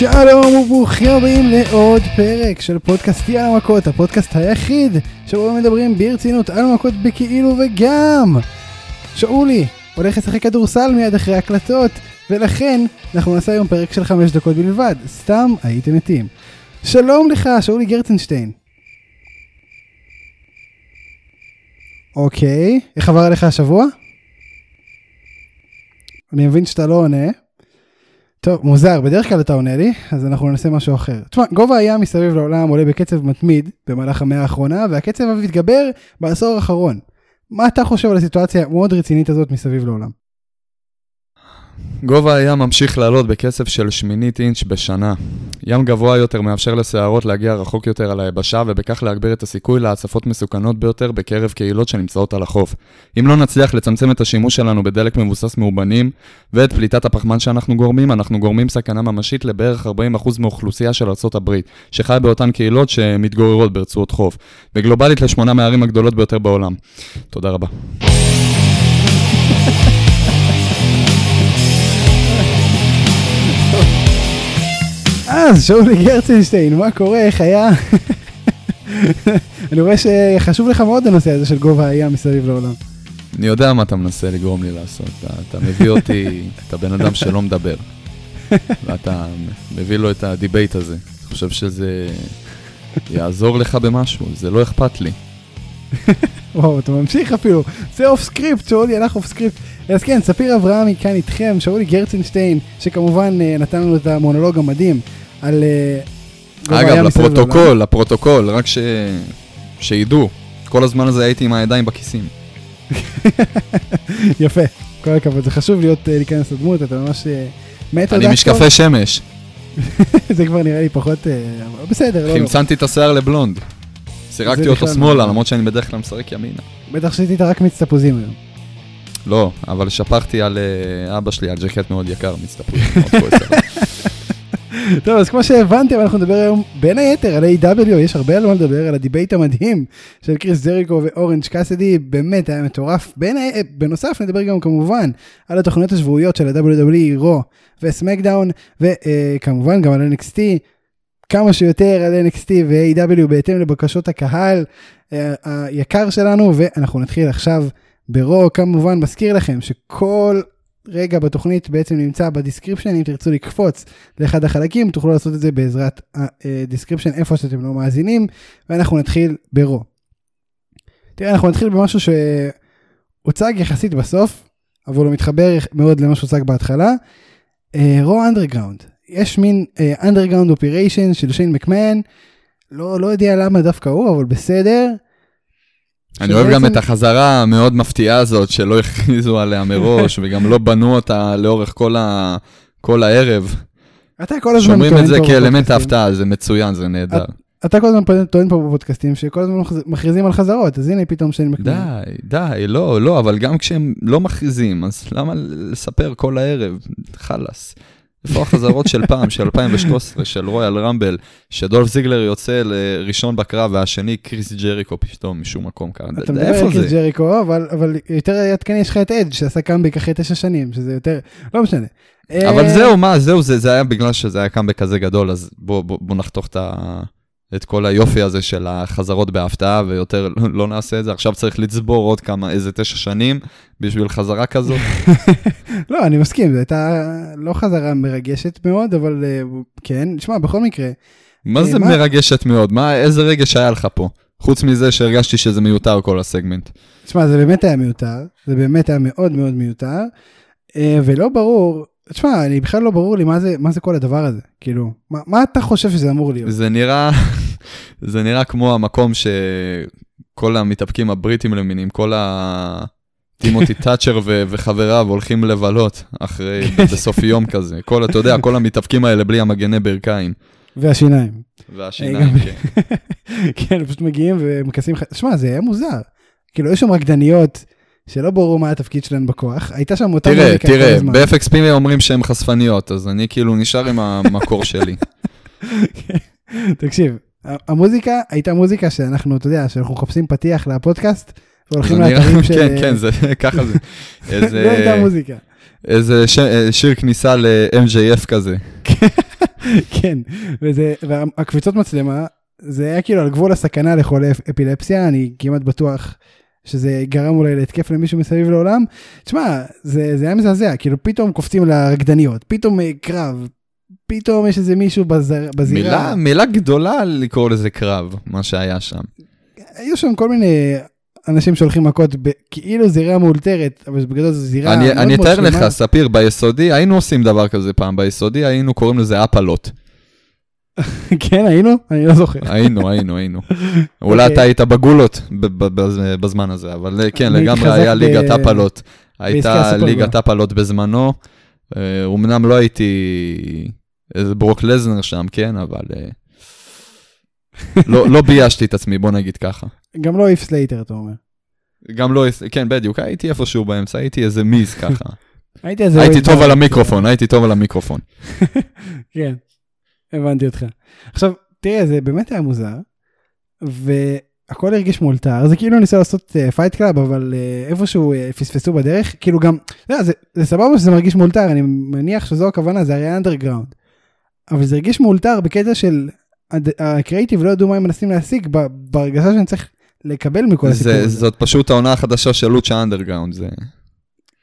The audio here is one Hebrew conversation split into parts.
שלום וברוכים הבאים לעוד פרק של פודקאסטי על המכות, הפודקאסט היחיד שבו מדברים ברצינות על מכות בכאילו וגם. שאולי הולך לשחק כדורסל מיד אחרי הקלטות, ולכן אנחנו נעשה היום פרק של חמש דקות בלבד, סתם הייתם מתים. שלום לך, שאולי גרצנשטיין. אוקיי, איך עבר עליך השבוע? אני מבין שאתה לא עונה. טוב, מוזר, בדרך כלל אתה עונה לי, אז אנחנו נעשה משהו אחר. תשמע, גובה הים מסביב לעולם עולה בקצב מתמיד במהלך המאה האחרונה, והקצב אף התגבר בעשור האחרון. מה אתה חושב על הסיטואציה המאוד רצינית הזאת מסביב לעולם? גובה הים ממשיך לעלות בקצב של שמינית אינץ' בשנה. ים גבוה יותר מאפשר לסערות להגיע רחוק יותר על היבשה, ובכך להגביר את הסיכוי להצפות מסוכנות ביותר בקרב קהילות שנמצאות על החוף. אם לא נצליח לצמצם את השימוש שלנו בדלק מבוסס מאובנים, ואת פליטת הפחמן שאנחנו גורמים, אנחנו גורמים סכנה ממשית לבערך 40% מאוכלוסייה של ארה"ב, שחי באותן קהילות שמתגוררות ברצועות חוף, וגלובלית לשמונה מהערים הגדולות ביותר בעולם. תודה רבה. אז שאולי גרצנשטיין, מה קורה, איך היה? אני רואה שחשוב לך מאוד הנושא הזה של גובה הים מסביב לעולם. אני יודע מה אתה מנסה לגרום לי לעשות. אתה, אתה מביא אותי, אתה בן אדם שלא מדבר. ואתה מביא לו את ה debate הזה. אני חושב שזה יעזור לך במשהו, זה לא אכפת לי. וואו, אתה ממשיך אפילו, זה off script, שאולי הלך off script. אז כן, ספיר אברהמי כאן איתכם, שאולי גרצנשטיין, שכמובן אה, נתן לנו את המונולוג המדהים על... אה, גובה אגב. לפרוטוקול, לפרוטוקול, רק ש... שידעו. כל הזמן הזה הייתי עם הידיים בכיסים. יפה, כל הכבוד, זה חשוב להיות, אה, להיכנס לדמות, אתה ממש מת על אני משקפי שמש. זה כבר נראה לי פחות, בסדר, לא, לא. חמצנתי את השיער לבלונד. סירקתי אותו שמאלה, לא- למרות שאני בדרך כלל משחק ימינה. בטח שעשית רק מיץ תפוזים היום. לא, אבל שפכתי על אה, אבא שלי, על ג'קט מאוד יקר, כועס עליו. טוב, אז כמו שהבנתם, אנחנו נדבר היום בין היתר על AEW, יש הרבה על מה לדבר, על ה debate המדהים של קריס ג'ריקו ואורנג' קאסידי, באמת היה מטורף. בין, אה, בנוסף נדבר גם כמובן על התוכניות השבועיות של ה-WWE, רו וסמקדאון, וכמובן גם על NXT, כמה שיותר על NXT ו- AEW בהתאם לבקשות הקהל אה, היקר שלנו, ואנחנו נתחיל עכשיו ברו, כמובן מזכיר לכם שכל רגע בתוכנית בעצם נמצא ב description, אם תרצו לקפוץ לאחד החלקים, תוכלו לעשות את זה בעזרת ה description איפה שאתם לא מאזינים, ואנחנו נתחיל ברו. תראה, אנחנו נתחיל במשהו שהוצג יחסית בסוף, אבל הוא מתחבר מאוד למה שהוצג בהתחלה. רו אנדרגראונד, יש מין underground operation של שיין מקמן, לא, לא יודע למה דווקא הוא, אבל בסדר. אני אוהב גם את החזרה המאוד מפתיעה הזאת, שלא הכריזו עליה מראש, וגם לא בנו אותה לאורך כל ה- כל הערב. אתה כל הזמן שומרים את זה כאלמנט ההפתעה, זה מצוין, זה נהדר. אתה כל הזמן טוען פה בפודקאסטים שכל הזמן מכריז- מכריזים על חזרות, אז הנה פתאום שיין מקמן. די, די, לא, לא, אבל גם כשהם לא מכריזים, אז למה לספר כל הערב? חלאס. איפה החזרות של פעם, של 2013, של רויאל רמבל, שדולף זיגלר יוצא לראשון בקרב, והשני קריס ג'ריקו פתאום משום מקום כאן. אתה מדבר על קריס? ג'ריקו, אבל, אבל יותר עדכני יש לך את אדג' שעשה קאמבק אחרי תשע שנים, שזה יותר, לא משנה. אבל אה, זהו, מה, זהו, זה, זה היה בגלל שזה היה קאמבק כזה גדול, אז בוא, בוא, בוא נחתוך את, ה, את כל היופי הזה של החזרות בהפתעה, ויותר לא, לא נעשה את זה. עכשיו צריך לצבור עוד כמה, איזה תשע שנים בשביל חזרה כזאת. לא, אני מסכים, זו הייתה לא חזרה מרגשת מאוד, אבל אה, כן, שמע, בכל מקרה, מה אה, זה מה? מרגשת מאוד? מה, איזה רגש היה לך פה? חוץ מזה שהרגשתי שזה מיותר כל הסגמנט. תשמע, זה באמת היה מיותר, זה באמת היה מאוד מאוד מיותר, אה, ולא ברור, תשמע, אני בכלל לא ברור לי מה זה, מה זה כל הדבר הזה, כאילו, מה, מה אתה חושב שזה אמור להיות? זה נראה, זה נראה כמו המקום שכל המתאפקים הבריטים למינים, כל ה... טימותי תאצ'ר וחבריו הולכים לבלות אחרי, בסוף יום כזה. כל, אתה יודע, כל המתאפקים האלה בלי המגני ברכיים. והשיניים. והשיניים, כן. כן, פשוט מגיעים ומכסים שמע, זה היה מוזר. כאילו, יש שם רקדניות שלא ברור מה התפקיד שלהן בכוח, הייתה שם אותה תראה, מוזיקה כל תראה, הזמן. ב-FXP אומרים שהן חשפניות, אז אני כאילו נשאר עם המקור שלי. תקשיב, ה- המוזיקה הייתה מוזיקה שאנחנו, אתה יודע, שאנחנו מחפשים פתיח לפודקאסט, נראה- לאתרים של... כן, כן, זה ככה זה. לא איזה- הייתה מוזיקה. איזה ש- שיר כניסה ל-MJF כזה. כן, וזה, והקביצות מצלמה, זה היה כאילו על גבול הסכנה לחולי אפילפסיה, אני כמעט בטוח שזה גרם אולי להתקף למישהו מסביב לעולם. תשמע, זה, זה היה מזעזע, כאילו פתאום קופצים לרקדניות, פתאום אה, קרב, פתאום יש איזה מישהו בזר, בזירה. מילה, מילה גדולה לקרוא לזה קרב, מה שהיה שם. היו שם כל מיני אנשים שהולכים מכות כאילו זירה מאולתרת, אבל בגדול זו זירה אני, מאוד אני מאוד אתאר שלמה. לך, ספיר, ביסודי היינו עושים דבר כזה פעם, ביסודי היינו קוראים לזה הפלות. כן, היינו? אני לא זוכר. היינו, היינו, היינו. אולי אוקיי. אתה היית בגולות בזמן הזה, אבל אה, כן, אני לגמרי היה ליגת הפלות. הייתה. ליגת הפלות בזמנו. אה, אומנם לא הייתי איזה ברוק לזנר שם, כן, אבל אה, לא לא ביישתי את עצמי, בוא נגיד ככה. גם לא הית' סלייטר, אתה אומר. גם לא, כן, בדיוק, הייתי איפשהו באמצע, הייתי איזה מיז ככה. הייתי איזה... הייתי טוב על. המיקרופון, הייתי טוב על המיקרופון. כן, הבנתי אותך. עכשיו, תראה, זה באמת היה מוזר, והכל הרגיש מאולתר, זה כאילו ניסו לעשות fight club, אבל אה, איפשהו אה, פספסו בדרך, כאילו גם, זה, סבבה שזה מרגיש מאולתר, אני מניח שזו הכוונה, זה הרי אנדרגראונד. אבל זה הרגיש מאולתר בקטע של הקריאיטיב לא ידעו מה הם מנסים להשיג, בהרגשה שאני צריך לקבל מכל הסיפור זה- הזה. זאת פשוט העונה החדשה של לוצ'ה אנדרגראונד, זה...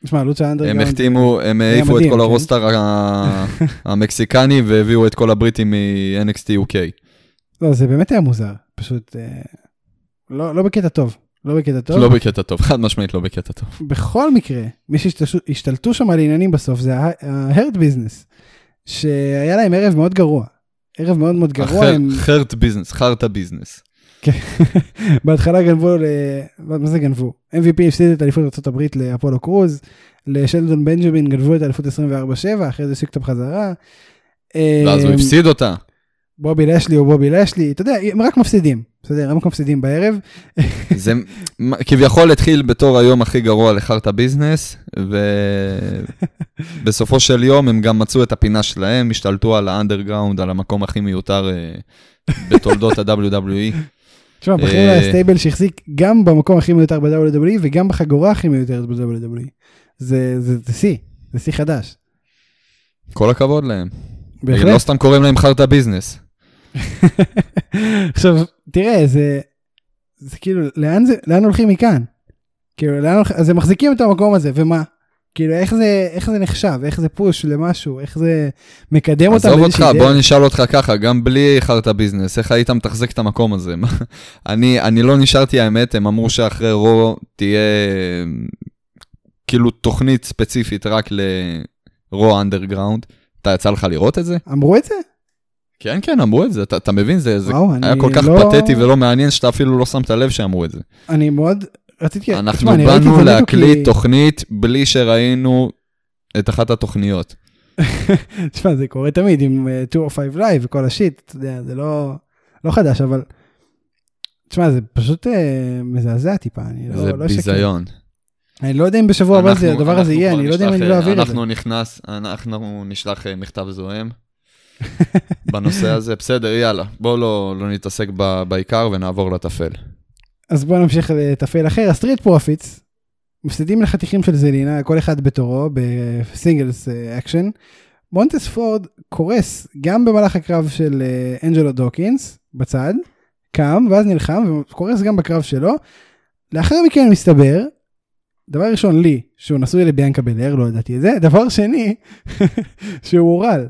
תשמע, לוצ'ה הם אנדרגראונד, החתימו, הם העיפו את כל כן. ה roster המקסיקני והביאו את כל הבריטים מ-NXT UK. לא, זה באמת היה מוזר, פשוט, אה, לא לא בקטע טוב, לא בקטע טוב. לא בקטע טוב, חד משמעית לא בקטע טוב. בכל מקרה, מי שהשתלטו שם על עניינים בסוף זה ההרט ביזנס, שהיה להם ערב מאוד גרוע. ערב מאוד מאוד גרוע, הם חרט ביזנס, חרטה ביזנס. בהתחלה גנבו, ל... מה זה גנבו? MVP הפסיד את אליפות ארה"ב לאפולו קרוז, לשלדון בנג'מין גנבו את אליפות 24-7, אחרי זה אותה בחזרה. ואז הוא אה, הפסיד אותה. בובי לשלי או בובי לשלי, אתה יודע, הם רק מפסידים, בסדר, הם רק מפסידים בערב. זה כביכול התחיל בתור היום הכי גרוע לחרטה ביזנס, ובסופו של יום הם גם מצאו את הפינה שלהם, השתלטו על האנדרגראונד, על המקום הכי מיותר אה, בתולדות ה-WWE. תשמע, אה, לסטייבל שהחזיק גם במקום הכי מיותר ב-WWE וגם בחגורה הכי מיותרת ב-WWE. זה שיא, זה שיא חדש. כל הכבוד להם. לא בהחלט. סתם קוראים להם חרטה ביזנס. עכשיו, תראה, זה, זה כאילו, לאן זה, לאן הולכים מכאן? כאילו, לאן הולכים, אז הם מחזיקים את המקום הזה, ומה? כאילו, איך זה, איך זה נחשב? איך זה push למשהו? איך זה מקדם אותם עזוב אותך? בוא נשאל אותך ככה, גם בלי חרטה ביזנס, איך היית מתחזק את המקום הזה? אני, אני לא נשארתי האמת, הם אמרו שאחרי רו תהיה כאילו תוכנית ספציפית רק לרו אנדרגראונד. אתה יצא לך לראות את זה? אמרו את זה? כן, כן, אמרו את זה, אתה, אתה מבין, זה, זה וואו, היה כל כך לא- פתטי ולא מעניין שאתה אפילו לא שמת לב שאמרו את זה. אני מאוד רציתי... אנחנו באנו להקליט תוכנית בלי שראינו את אחת התוכניות. תשמע, זה קורה תמיד עם uh, 205 Live וכל השיט, אתה יודע, זה לא, לא חדש, אבל... תשמע, זה פשוט uh, מזעזע טיפה, אני לא, זה לא. ביזיון. אני לא יודע אם בשבוע הבא זה- הדבר הזה יהיה, אני לא יודע אם אני לא אעביר את זה. אנחנו נכנס, אנחנו נשלח אה, מכתב זוהם בנושא הזה. בסדר, יאללה, בואו לא, לא נתעסק ב, בעיקר ונעבור לטפל. אז בוא נמשיך לטפל אחר, הסטריט פרופיטס מפסידים לחתיכים של זלינה, כל אחד בתורו, ב singles action. מונטס פורד קורס גם במהלך הקרב של אה, אנג'לו דוקינס בצד, קם ואז נלחם וקורס גם בקרב שלו. לאחר מכן מסתבר, דבר ראשון לי, שהוא נשוי לביאנקה בלר, לא ידעתי את זה, דבר שני, שהוא הורעל.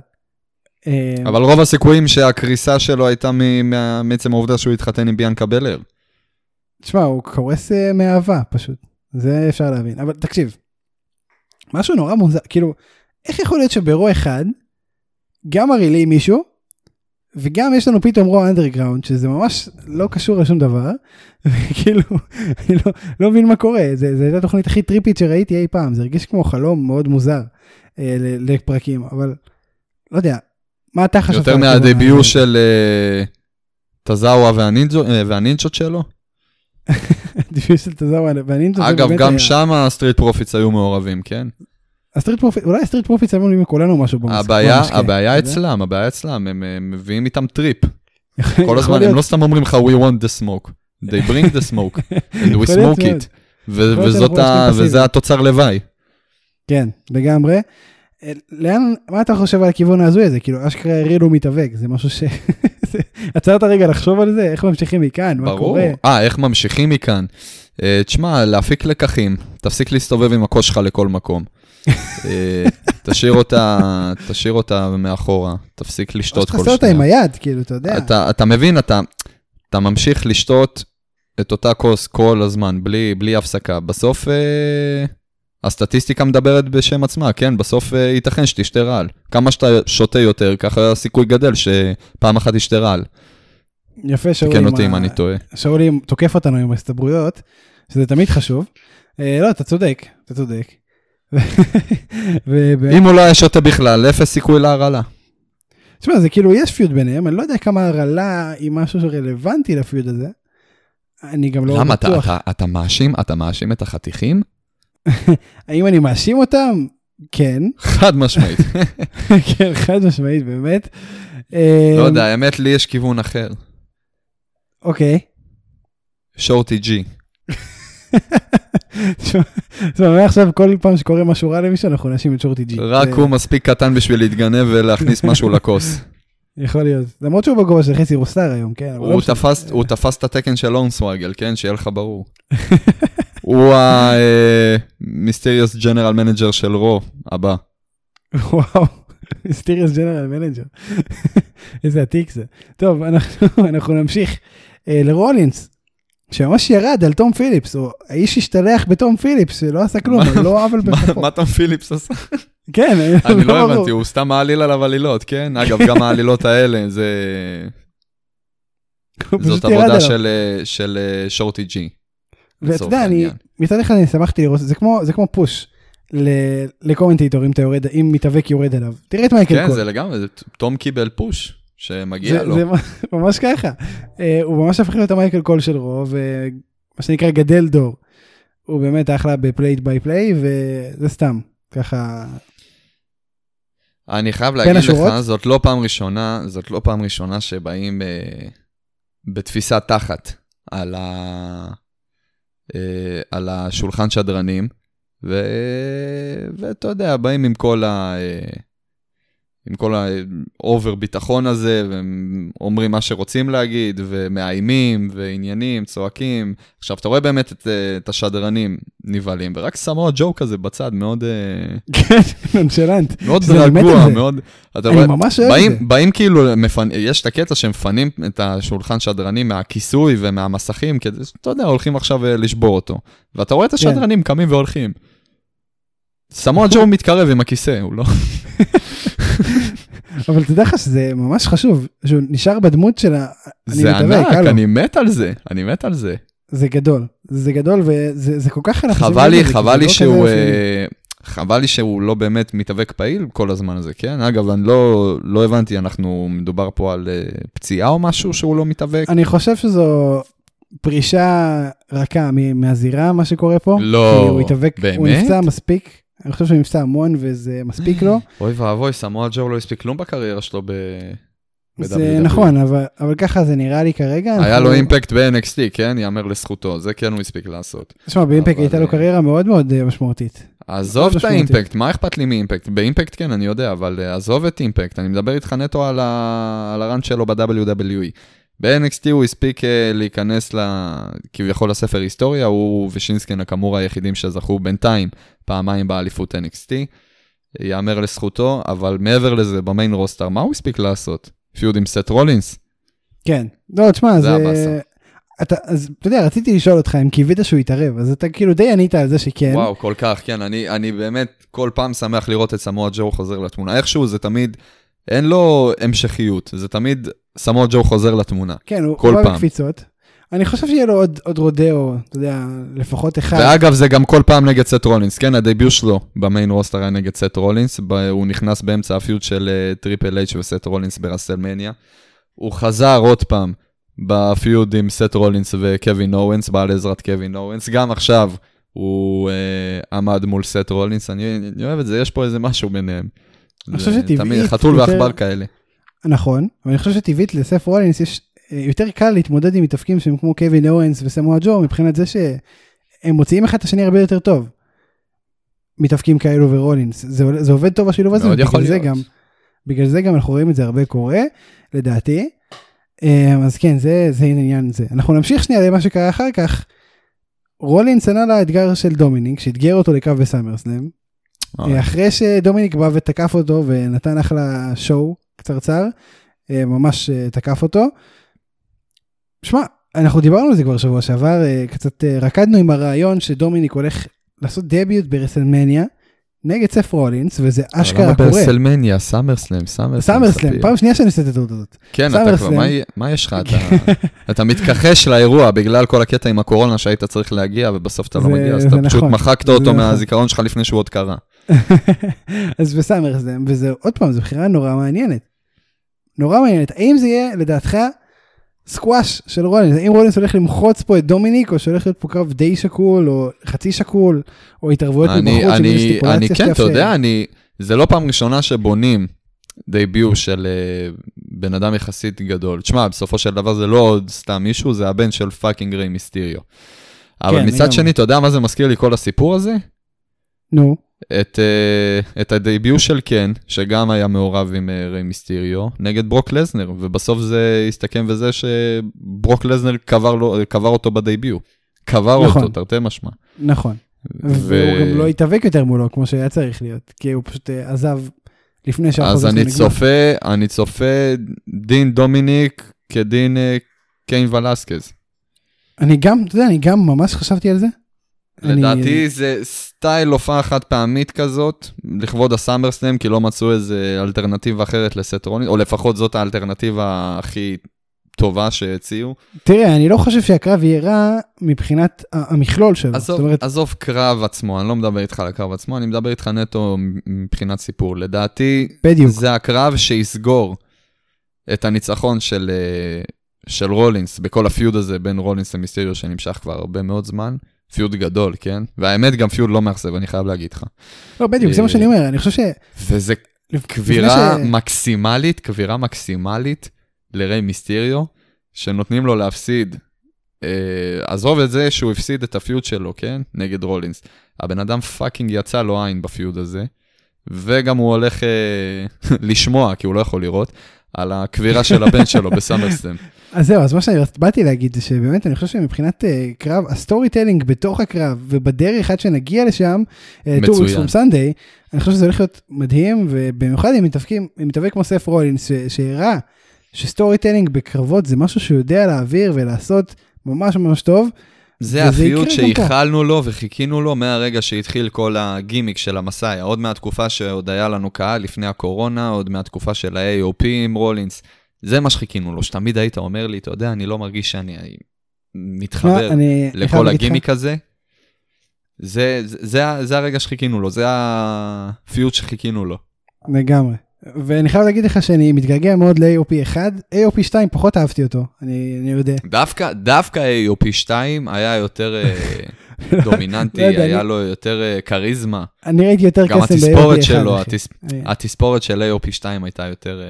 אה, אבל רוב הסיכויים שהקריסה שלו הייתה מעצם העובדה שהוא התחתן עם ביאנקה בלר. תשמע, הוא קורס אה, מאהבה פשוט, זה אפשר להבין. אבל תקשיב, משהו נורא מוזר, כאילו, איך יכול להיות שברוע אחד, גם מרעילי מישהו, וגם יש לנו פתאום רוע אנדרגראונד, שזה ממש לא קשור לשום דבר, וכאילו, אני לא, לא מבין מה קורה, זה, זה הייתה התוכנית הכי טריפית שראיתי אי פעם, זה הרגיש כמו חלום מאוד מוזר אה, לפרקים, אבל לא יודע, מה אתה חשבת? יותר מהדביוט הזה? של אה, טזאווה והנינג'ו- אה, שלו. של טזאווה והנינג'ה, זה אגב, גם שם הסטריט פרופיטס היו מעורבים, כן? הסטריט פרופיט, אולי הסטריט פרופיט שמו לי מכולנו משהו. הבעיה, במשקה, הבעיה יודע? אצלם, הבעיה אצלם, הם מביאים איתם טריפ. כל הזמן, הם לא סתם אומרים לך, we want the smoke. They bring the smoke, and we smoke it. וזה התוצר לוואי. כן, לגמרי. אה, לאן, מה אתה חושב על הכיוון ההזוי הזה? כאילו, אשכרה הרילו מתאבק, זה משהו ש... עצרת רגע לחשוב על זה? איך ממשיכים מכאן? מה ברור. קורה? אה, איך ממשיכים מכאן? אה, תשמע, להפיק לקחים, תפסיק להסתובב עם הקול שלך לכל מקום. אה, תשאיר אותה, תשאיר אותה מאחורה, תפסיק או לשתות כל שתעשה אותה עם שנייה. היד, כאילו, אתה יודע. אתה, אתה מבין, אתה, אתה ממשיך לשתות את אותה כוס כל הזמן, בלי, בלי הפסקה. בסוף אה, הסטטיסטיקה מדברת בשם עצמה, כן? בסוף אה, ייתכן שתשתה רעל. כמה שאתה שותה יותר, ככה הסיכוי גדל שפעם אחת תשתה רעל. יפה, שאולי תקן אותי אם אני טועה. שאולי תוקף אותנו עם ההסתברויות, שזה תמיד חשוב. אה, לא, אתה צודק, אתה צודק. אם הוא לא היה שותה בכלל, אפס סיכוי להרעלה. תשמע, זה כאילו, יש פיוד ביניהם, אני לא יודע כמה הרעלה היא משהו שרלוונטי לפיוד הזה. אני גם לא למה אתה, בטוח. אתה, אתה מאשים, אתה מאשים את החתיכים? האם אני מאשים אותם? כן, חד משמעית. כן, חד משמעית, באמת. לא יודע, האמת לי יש כיוון אחר. אוקיי. שורטי ג'י. תשמע, תשמע, מעכשיו כל פעם שקורה משהו רע למישהו, אנחנו נאשים את שורטי ג'י. רק הוא מספיק קטן בשביל להתגנב ולהכניס משהו לכוס. יכול להיות. למרות שהוא בגובה של חצי roster היום, כן? לא הוא תפס את התקן של הורנסוואגל, כן? שיהיה לך ברור. הוא ה mysterious general manager של רו הבא. וואו, mysterious general manager. איזה עתיק זה. טוב, אנחנו, אנחנו נמשיך אה, לרולינס, שממש ירד על תום פיליפס, או האיש השתלח בתום פיליפס, שלא עשה כלום, לא עוול בכפו. מה תום פיליפס עשה? כן, אני לא ברור. הבנתי, הוא סתם מעליל עליו עלילות, כן? אגב, גם העלילות האלה, זה... זאת עבודה. של, אה, אה, שורטי ג'י. ואתה יודע, אני. מצד אחד אני שמחתי לראות, זה כמו, זה כמו push ל commentator אם אתה יורד, אם מתאבק יורד עליו. תראה את מייקל כן, קול. זה לגמרי, זה- תום קיבל push, שמגיע זה, לו. זה ממש ככה. אה, הוא ממש הפך להיות המייקל קול של רו, ומה שנקרא גדל דור. הוא באמת אחלה ב play by play, וזה סתם, ככה, אני חייב להגיד לך, השורות? זאת לא פעם ראשונה, זאת לא פעם ראשונה שבאים אה, בתפיסת תחת על, ה, אה, על השולחן שדרנים, ואתה יודע, באים עם כל ה... עם כל ה over ביטחון הזה, ואומרים מה שרוצים להגיד, ומאיימים, ועניינים, צועקים. עכשיו, אתה רואה באמת את, אה, את השדרנים נבהלים, ורק סמואל ג'ו כזה בצד, מאוד... אה, כן, נונשלנט. מאוד רגוע. מאוד... אתה אני רואה, ממש אוהב את זה. באים, כאילו, מפנ... יש את הקטע שמפנים את השולחן שדרנים מהכיסוי ומהמסכים, כדי, אתה יודע, הולכים עכשיו אה, לשבור אותו. ואתה רואה את כן. השדרנים קמים והולכים. סמואל ג'ו מתקרב עם הכיסא, הוא לא... אבל תדע לך שזה ממש חשוב, שהוא נשאר בדמות של ה... זה ענק. אני מת על זה, אני מת על זה. זה גדול, זה גדול וזה זה כל כך... חבל לי, חבל לי לא שהוא... אה, חבל לי שהוא לא באמת מתאבק פעיל כל הזמן הזה, כן? אגב, אני לא, לא הבנתי, אנחנו, מדובר פה על אה, פציעה או משהו שהוא לא מתאבק? אני חושב שזו פרישה רכה מהזירה, מה שקורה פה. לא, כי הוא התאבק, הוא באמת? נפצע מספיק, אני חושב שהוא נפצע המון וזה מספיק לו. אוי ואבוי, סמואל ג'ו לא הספיק כלום בקריירה שלו ב... זה ב-WWE. נכון, אבל, אבל ככה זה נראה לי כרגע. היה אנחנו- לו אימפקט ב-NXT, כן? יאמר לזכותו, זה כן הוא הספיק לעשות. תשמע, באימפקט אבל, הייתה לו אה, קריירה מאוד מאוד אה, משמעותית. עזוב את. האימפקט, מה אכפת לי מאימפקט? באימפקט כן, אני יודע, אבל אה, עזוב את אימפקט, אני מדבר איתך נטו על, ה... על הראנט שלו ב-WWE. ב-NXT הוא הספיק אה, להיכנס ל... כביכול לספר היסטוריה, הוא ושינסקי נקמורה היחידים שזכו בינתיים פעמיים באליפות NXT. יאמר לזכותו, אבל מעבר לזה, במיין רוסטר, מה הוא הספיק לעשות? פיוד עם סט רולינס? כן. לא, תשמע, זה זה... אתה, אז אתה יודע, רציתי לשאול אותך אם קיווית שהוא יתערב, אז אתה כאילו די ענית על זה שכן. וואו, כל כך, כן, אני, אני באמת כל פעם שמח לראות את סמואל ג'ו חוזר לתמונה. איכשהו זה תמיד, אין לו המשכיות, זה תמיד סמואל ג'ו חוזר לתמונה. כן, הוא כל פעם. בקפיצות. אני חושב שיהיה לו עוד, עוד רודאו, אתה יודע, לפחות אחד. ואגב, זה גם כל פעם נגד סת' רולינס, כן, הדביוט שלו ב main roster היה נגד סת' רולינס, הוא נכנס באמצע ה feud של אה, טריפל אייץ' וסת' רולינס ברסלמניה. הוא חזר עוד פעם ב feud עם סת' רולינס וקווין אורנס, בא לעזרת קווין אורנס, גם עכשיו הוא אה, עמד מול סת' רולינס, אני, אני אוהב את זה, יש פה איזה משהו ביניהם. אני חושב שטבעית תמיד חתול ועכבר כאלה. נכון, אבל אני חושב שטבעית לסת' רולינס יש אה, יותר קל להתמודד עם מתאבקים שהם כמו קווין אורנס וסמואל ג'ו, מבחינת זה שהם מוציאים אחד את השני הרבה יותר טוב. מתאפקים כאלו ורולינס. זה, זה עובד טוב השילוב הזה, ובגלל זה. גם, בגלל זה גם אנחנו רואים את זה הרבה קורה, לדעתי. אמ, אז כן, זה, זה עניין זה. אנחנו נמשיך שנייה למה שקרה אחר כך. רולינס ענה לאתגר של דומיניק, שאתגר אותו לקרב בסאמרסלאם, אה, אחרי שדומיניק בא ותקף אותו ונתן אחלה שואו קצרצר, אה, ממש אה, תקף אותו. שמע, אנחנו דיברנו על זה כבר שבוע שעבר, אה, קצת רקדנו עם הרעיון שדומיניק הולך לעשות debut ברסלמניה נגד סת' רולינס, וזה אשכרה מה קורה. ברסלמניה, סאמרסלאם, סאמרסלאם. סאמרסלאם. פעם שנייה שאני עושה את הטעות הזאת. כן, אתה כבר. מה יש לך? אתה- מתכחש לאירוע בגלל כל הקטע עם הקורונה שהיית צריך להגיע, ובסוף אתה לא מגיע, אז אתה פשוט נכון. מחקת זה אותו נכון. מהזיכרון שלך לפני שהוא עוד קרה. אז בסאמרסלאם, וזה עוד פעם, זו בחירה נורא מעניינת. נורא מעניינת. האם זה יהיה, לדעתך, סקוואש של רולינס? האם רולינס הולך למחוץ פה את דומיניק, או שהולך להיות פה קרב די שקול, או חצי שקול, או התערבויות מבחוץ, אני, שבלי סטיפולציה אני כן, אתה? יודע, אני, זה לא פעם ראשונה שבונים debut של אה, בן אדם יחסית גדול. תשמע, בסופו של דבר זה לא עוד סתם מישהו, זה הבן של fucking ריי מיסטיריו. אבל כן, מצד. שני, אתה יודע מה זה מזכיר לי כל הסיפור הזה? נו, את, uh, את ה debut של קן, שגם היה מעורב עם uh, ריי מיסטיריו, נגד ברוק לזנר, ובסוף זה הסתכם בזה שברוק לזנר קבר, לו, קבר אותו ב debut. קבר נכון. אותו, תרתי משמע. נכון. והוא גם לא התאבק יותר מולו, כמו שהיה צריך להיות, כי הוא פשוט אה, עזב לפני אז אני שלו נגמר. צופה, אני צופה דין דומיניק כדין אה, קיין ולסקז. אני גם, אתה יודע, אני גם ממש חשבתי על זה. לדעתי זה סטייל הופעה חד פעמית כזאת, לכבוד הסאמרסלאם, כי לא מצאו איזה אלטרנטיבה אחרת לסט רולינס, או לפחות זאת האלטרנטיבה הכי טובה שהציעו. תראה, אני לא חושב שהקרב יהיה רע מבחינת המכלול שלו. עזוב, אומרת, עזוב קרב עצמו, אני לא מדבר איתך על הקרב עצמו, אני מדבר איתך נטו מבחינת סיפור. לדעתי, בדיוק. זה הקרב שיסגור את הניצחון של, אה, של רולינס בכל הפיוד הזה בין רולינס למיסטריו שנמשך כבר הרבה מאוד זמן. פיוד גדול, כן? והאמת, גם פיוד לא מאכזב, אני חייב להגיד לך. לא, בדיוק, זה מה שאני אומר, אני חושב ש... וזה קבירה מקסימלית, קבירה מקסימלית לריי מיסטריו, שנותנים לו להפסיד. אה, עזוב את זה שהוא הפסיד את ה feud שלו, כן? נגד רולינס. הבן אדם fucking יצא לו עין ב feud הזה, וגם הוא הולך אה, לשמוע, כי הוא לא יכול לראות, על הקבירה של הבן שלו בסאמרסלאם. אז זהו, אז מה שאני באתי להגיד זה שבאמת אני חושב שמבחינת אה, קרב, ה storytelling בתוך הקרב ובדרך עד שנגיע לשם, מצוין. from Sunday, אני חושב שזה הולך להיות מדהים, ובמיוחד אם מתאבקים, אם מתאבק כמו סת' רולינס, שהראה ש storytelling בקרבות זה משהו שהוא יודע להעביר ולעשות ממש ממש טוב. זה ה feud. שייחלנו לו וחיכינו לו מהרגע שהתחיל כל הגימיק של ה Messiah, עוד מהתקופה שעוד היה לנו קהל לפני הקורונה, עוד מהתקופה של ה-AOP עם רולינס. זה מה שחיכינו לו, שתמיד היית אומר לי, אתה יודע, אני לא מרגיש שאני מתחבר מה, אני- לכל הגימיק הזה. זה, זה, זה, זה הרגע שחיכינו לו, זה הפיוט שחיכינו לו. לגמרי. ואני חייב להגיד לך שאני מתגעגע מאוד ל-AOP 1, AOP 2 פחות אהבתי אותו, אני, אני יודע. דווקא, דווקא AOP 2 היה יותר אה, דומיננטי, לא יודע, היה אני- לו יותר אה, כריזמה. אני ראיתי יותר גם קסם ב-AOP 1. התספורת שלו. התס... אה, התספורת של AOP 2 הייתה יותר...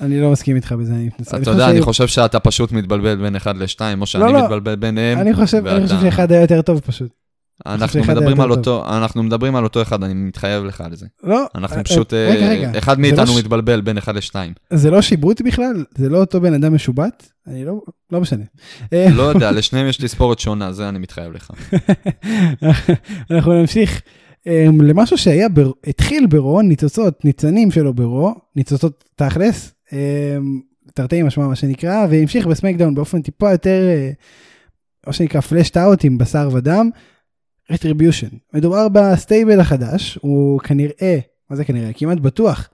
אני לא מסכים איתך בזה, אני מתנצל. אתה יודע, אני חושב שאתה פשוט מתבלבל בין 1 ל-2, או שאני לא, לא. מתבלבל ביניהם. אני חושב שאחד היה יותר טוב פשוט. אנחנו מדברים על אותו, אנחנו מדברים על אותו אחד, אני מתחייב לך על זה. לא, אנחנו אה, פשוט, אה, רגע, אה, רגע. אחד מאיתנו לא מתבלבל בין 1 ל-2. זה לא שיבוט בכלל? זה לא אותו בן אדם משובט? אני לא, לא משנה. לא יודע, לשניהם יש תספורת שונה, זה אני מתחייב לך. אנחנו נמשיך למשהו שהיה. התחיל ברו, ניצוצות, ניצנים שלו ברו, ניצוצות תכלס, תרתי משמע מה שנקרא, והמשיך בסמקדאון באופן טיפה יותר, uh, מה שנקרא fleshed out עם בשר ודם, Retribution. מדובר ב stable החדש, הוא כנראה, מה זה כנראה? כמעט בטוח.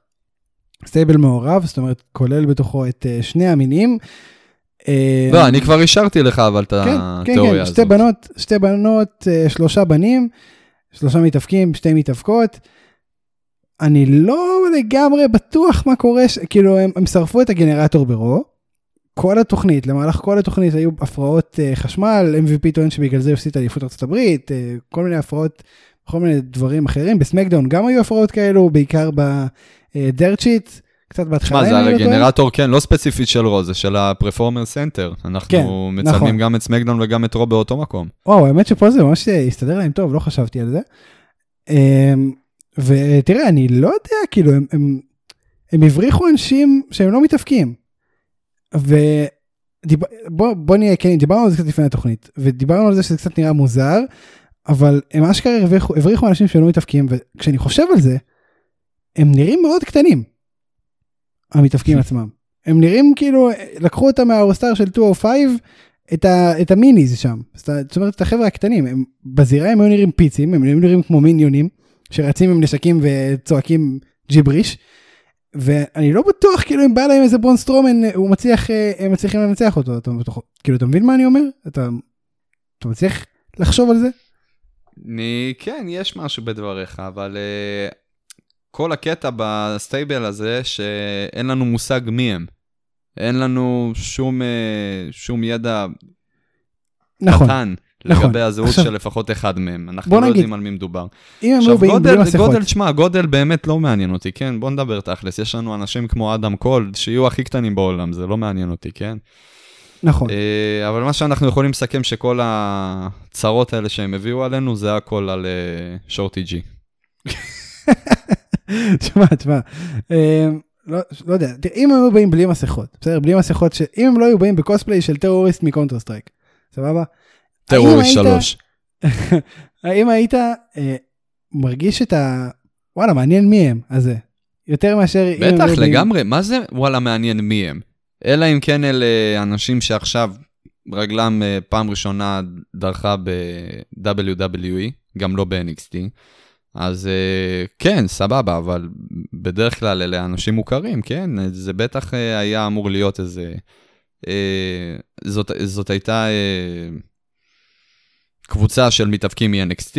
stable מעורב, זאת אומרת, כולל בתוכו את uh, שני המינים. אה, לא, אני כבר אישרתי לך אבל את כן, כן, התיאוריה כן, הזאת. שתי בנות, שתי בנות, אה, שלושה בנים, שלושה מתאבקים, שתי מתאבקות. אני לא לגמרי בטוח מה קורה, ש... כאילו הם, הם שרפו את הגנרטור ברו. כל התוכנית, למהלך כל התוכנית היו הפרעות uh, חשמל, MVP טוען שבגלל זה הפסיד את אליפות ארצות הברית, uh, כל מיני הפרעות, כל מיני דברים אחרים. בסמקדאון גם היו הפרעות כאלו, בעיקר בדארק סייד, קצת בהתחלה. שמע, זה אני לא. הגנרטור, כן, לא ספציפית של רו, זה של ה Performance Center. אנחנו כן, מצלמים נכון. גם את סמקדאון וגם את רו באותו מקום. וואו, האמת שפה זה ממש הסתדר להם טוב, לא חשבתי על זה. ותראה, אני לא יודע, כאילו, הם, הם, הם הבריחו אנשים שהם לא מתאפקים. ובוא בוא נהיה כן, דיברנו על זה קצת לפני התוכנית, ודיברנו על זה שזה קצת נראה מוזר, אבל הם אשכרה הבריחו, הבריחו אנשים שהם לא מתאפקים, וכשאני חושב על זה, הם נראים מאוד קטנים, המתאפקים עצמם. הם נראים כאילו, לקחו אותם מהרוסטר של 205, את, ה, את ה minis שם, זאת אומרת את החבר'ה הקטנים, הם, בזירה הם היו נראים פיצים, הם היו נראים כמו מיניונים, שרצים עם נשקים וצועקים ג'יבריש, ואני לא בטוח כאילו אם בא להם איזה ברון סטרומן, הוא מצליח, אה, הם מצליחים לנצח אותו, אתה, כאילו אתה מבין מה אני אומר? אתה, אתה מצליח לחשוב על זה? אני, כן, יש משהו בדבריך, אבל uh, כל הקטע ב stable הזה, שאין לנו מושג מי הם. אין לנו שום, אה, שום ידע נכון, קטן נכון. לגבי הזהות עכשיו, של לפחות אחד מהם. אנחנו לא נגיד, יודעים על מי מדובר. אם הם לא באים בלי מסכות. גודל, שמע, גודל באמת לא מעניין אותי, כן? בוא נדבר תכלס. יש לנו אנשים כמו אדם קול, שיהיו הכי קטנים בעולם, זה לא מעניין אותי, כן? נכון. אה, אבל מה שאנחנו יכולים לסכם שכל הצרות האלה שהם הביאו עלינו, זה הכל על שורטי ג'י. תשמע, תשמע. לא, לא יודע, תראה, אם הם היו באים בלי מסכות, בסדר? בלי מסכות, ש... אם הם לא היו באים ב cosplay של טרוריסט מקונטר סטרייק, סבבה? terrorist 3. האם היית אה, מרגיש את ה... וואלה, מעניין מי הם, הזה. יותר מאשר... בטח, לגמרי, מה זה וואלה מעניין מי הם? אלא אם כן אלה אנשים שעכשיו רגלם אה, פעם ראשונה דרכה ב-WWE, גם לא ב-NXT. אז אה, כן, סבבה, אבל בדרך כלל אלה אנשים מוכרים, כן? זה בטח אה, היה אמור להיות איזה... זאת, זאת הייתה קבוצה של מתאבקים מ-NXT,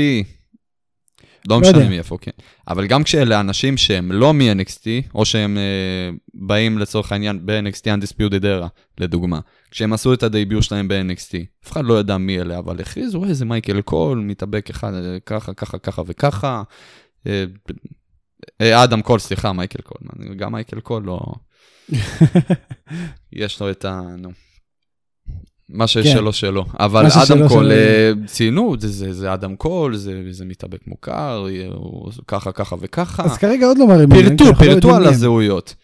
לא, לא משנה מאיפה, כן. אבל גם כשאלה אנשים שהם לא מ-NXT, או שהם uh, באים לצורך העניין ב-NXT Undisputed Era, לדוגמה, כשהם עשו את הדייביור שלהם ב-NXT, אף אחד לא ידע מי אלה, אבל הכריזו איזה מייקל קול, מתאבק אחד אה, ככה, ככה, ככה וככה. אה, אדם קול, סליחה, מייקל קול. גם מייקל קול לא... יש לו את ה... נו. מה ששלו כן. שלו, אבל אדם קול, אה, ציינו, זה, זה, זה אדם קול, זה, זה מתאבק מוכר, ככה, ככה וככה. אז כרגע עוד לא מראים. פירטו, לא פירטו על הזהויות.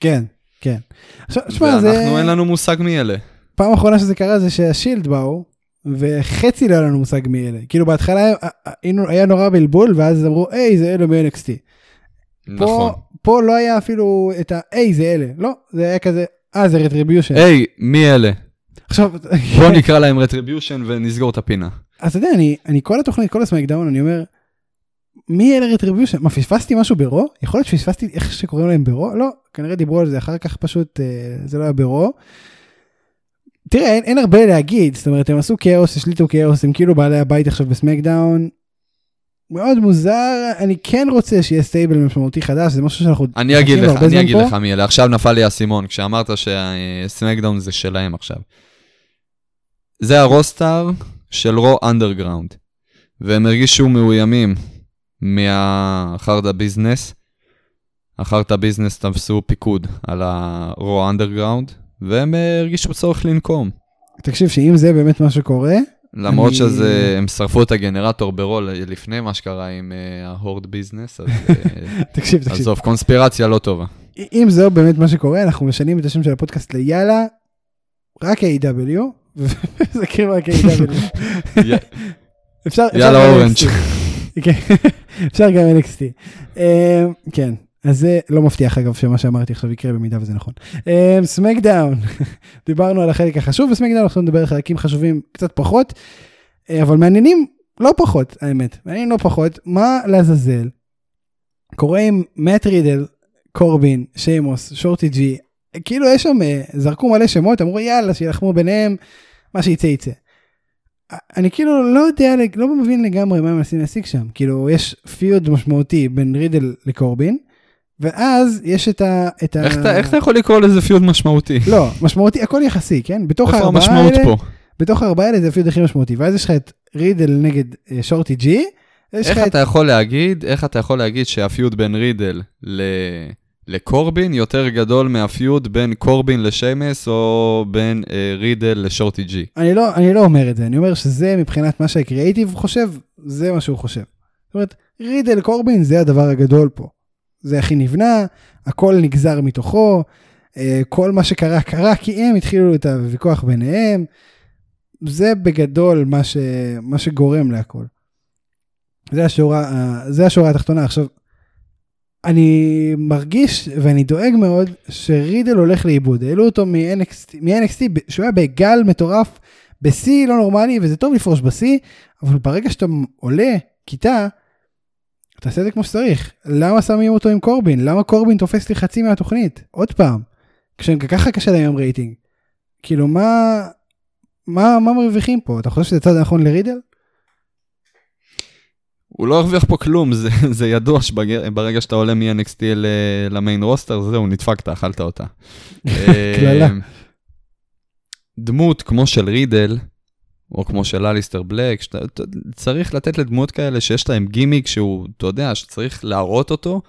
כן, כן. עכשיו, שמע, זה... ואנחנו, אין לנו מושג מי אלה. פעם אחרונה שזה קרה זה שהשילד באו, וחצי לא היה לנו מושג מי אלה. כאילו בהתחלה היה, נורא בלבול, ואז אמרו, hey, זה אלה מ-NXT. נכון. פה, פה לא היה אפילו את ה, hey, זה אלה. לא, זה היה כזה, אה, זה רטריביושן. היי, מי אלה? עכשיו... בוא נקרא להם רטריביושן ונסגור את הפינה. אז אתה יודע, אני, אני כל התוכנית, כל הסמקדאון, אני אומר, מי אלה רטריביושן? מה, פספסתי משהו ברו? יכול להיות שפספסתי איך שקוראים להם ברו? לא, כנראה דיברו על זה אחר כך, פשוט אה, זה לא היה ברו. תראה, אין, אין הרבה להגיד, זאת אומרת, הם עשו כאוס, השליטו כאוס, הם כאילו בעלי הבית עכשיו בסמקדאון. מאוד מוזר, אני כן רוצה שיהיה stable משמעותי חדש, זה משהו שאנחנו... אני אגיד לך, אני אגיד לך מי אלה, עכשיו נפל לי האסימון, כשאמרת שסמקדאון זה שלהם עכשיו. זה ה roster של רו אנדרגראונד, והם הרגישו מאוימים מהחרדה ביזנס. החרדה ביזנס תפסו פיקוד על ה raw underground, והם הרגישו צורך לנקום. תקשיב, שאם זה באמת מה שקורה... למרות אני... שזה, הם שרפו את הגנרטור ברול לפני מה שקרה עם uh, ה Hurt Business, אז... אה, תקשיב, תקשיב. עזוב, קונספירציה לא טובה. אם זה באמת מה שקורה, אנחנו משנים את השם של הפודקאסט ליאללה, רק A.W. זה כאילו רק A.W. יאללה אורנג'. כן, אפשר גם NXT. אה, כן, אז זה לא מבטיח אגב שמה שאמרתי עכשיו יקרה במידה וזה נכון. סמקדאון, דיברנו על החלק החשוב בסמקדאון, עכשיו נדבר על חלקים חשובים קצת פחות, אה, אבל מעניינים לא פחות, האמת, מעניינים לא פחות, מה לעזאזל קורה עם מאט רידל, קורבין, שיימוס, שורטי ג'י, כאילו יש שם, אה, זרקו מלא שמות, אמרו יאללה, שילחמו ביניהם, מה שיצא יצא. אני כאילו לא יודע, לא מבין לגמרי מה הם מנסים להשיג שם. כאילו, יש פיוד משמעותי בין רידל לקורבין, ואז יש את ה... את איך, ה... אתה, איך אתה יכול לקרוא לזה פיוד משמעותי? לא, משמעותי, הכל יחסי, כן? בתוך הארבעה האלה... איפה המשמעות פה? בתוך הארבעה האלה זה הפיוד הכי משמעותי, ואז יש לך את רידל נגד uh, שורטי ג'י. איך אתה את... יכול להגיד, איך אתה יכול להגיד שהפיוד בין רידל ל... לקורבין יותר גדול מהפיוד בין קורבין לשיימס או בין אה, רידל לשורטי ג'י. אני לא, אני לא אומר את זה, אני אומר שזה מבחינת מה שהקריאייטיב חושב, זה מה שהוא חושב. זאת אומרת, רידל קורבין זה הדבר הגדול פה. זה הכי נבנה, הכל נגזר מתוכו, אה, כל מה שקרה קרה כי הם התחילו את הוויכוח ביניהם. זה בגדול מה, ש, מה שגורם להכל. זה השורה, זה השורה התחתונה. עכשיו, אני מרגיש ואני דואג מאוד שרידל הולך לאיבוד. העלו אותו מ-NXT, שהוא היה בגל מטורף, בשיא לא נורמלי, וזה טוב לפרוש בשיא, אבל ברגע שאתה עולה כיתה, תעשה את זה כמו שצריך. למה שמים אותו עם קורבין? למה קורבין תופס לי חצי מהתוכנית? עוד פעם. כשככה קשה להם רייטינג. כאילו מה, מה, מה מרוויחים פה? אתה חושב שזה צד הנכון לרידל? הוא לא הרוויח פה כלום, זה, זה ידוע שברגע שאתה עולה מ-NXT למיין רוסטר, זהו, נדפקת, אכלת אותה. קללה. אה, דמות כמו של רידל, או כמו של אליסטר בלק, שאתה, צריך לתת לדמות כאלה שיש להם גימיק שהוא, אתה יודע, שצריך להראות אותו,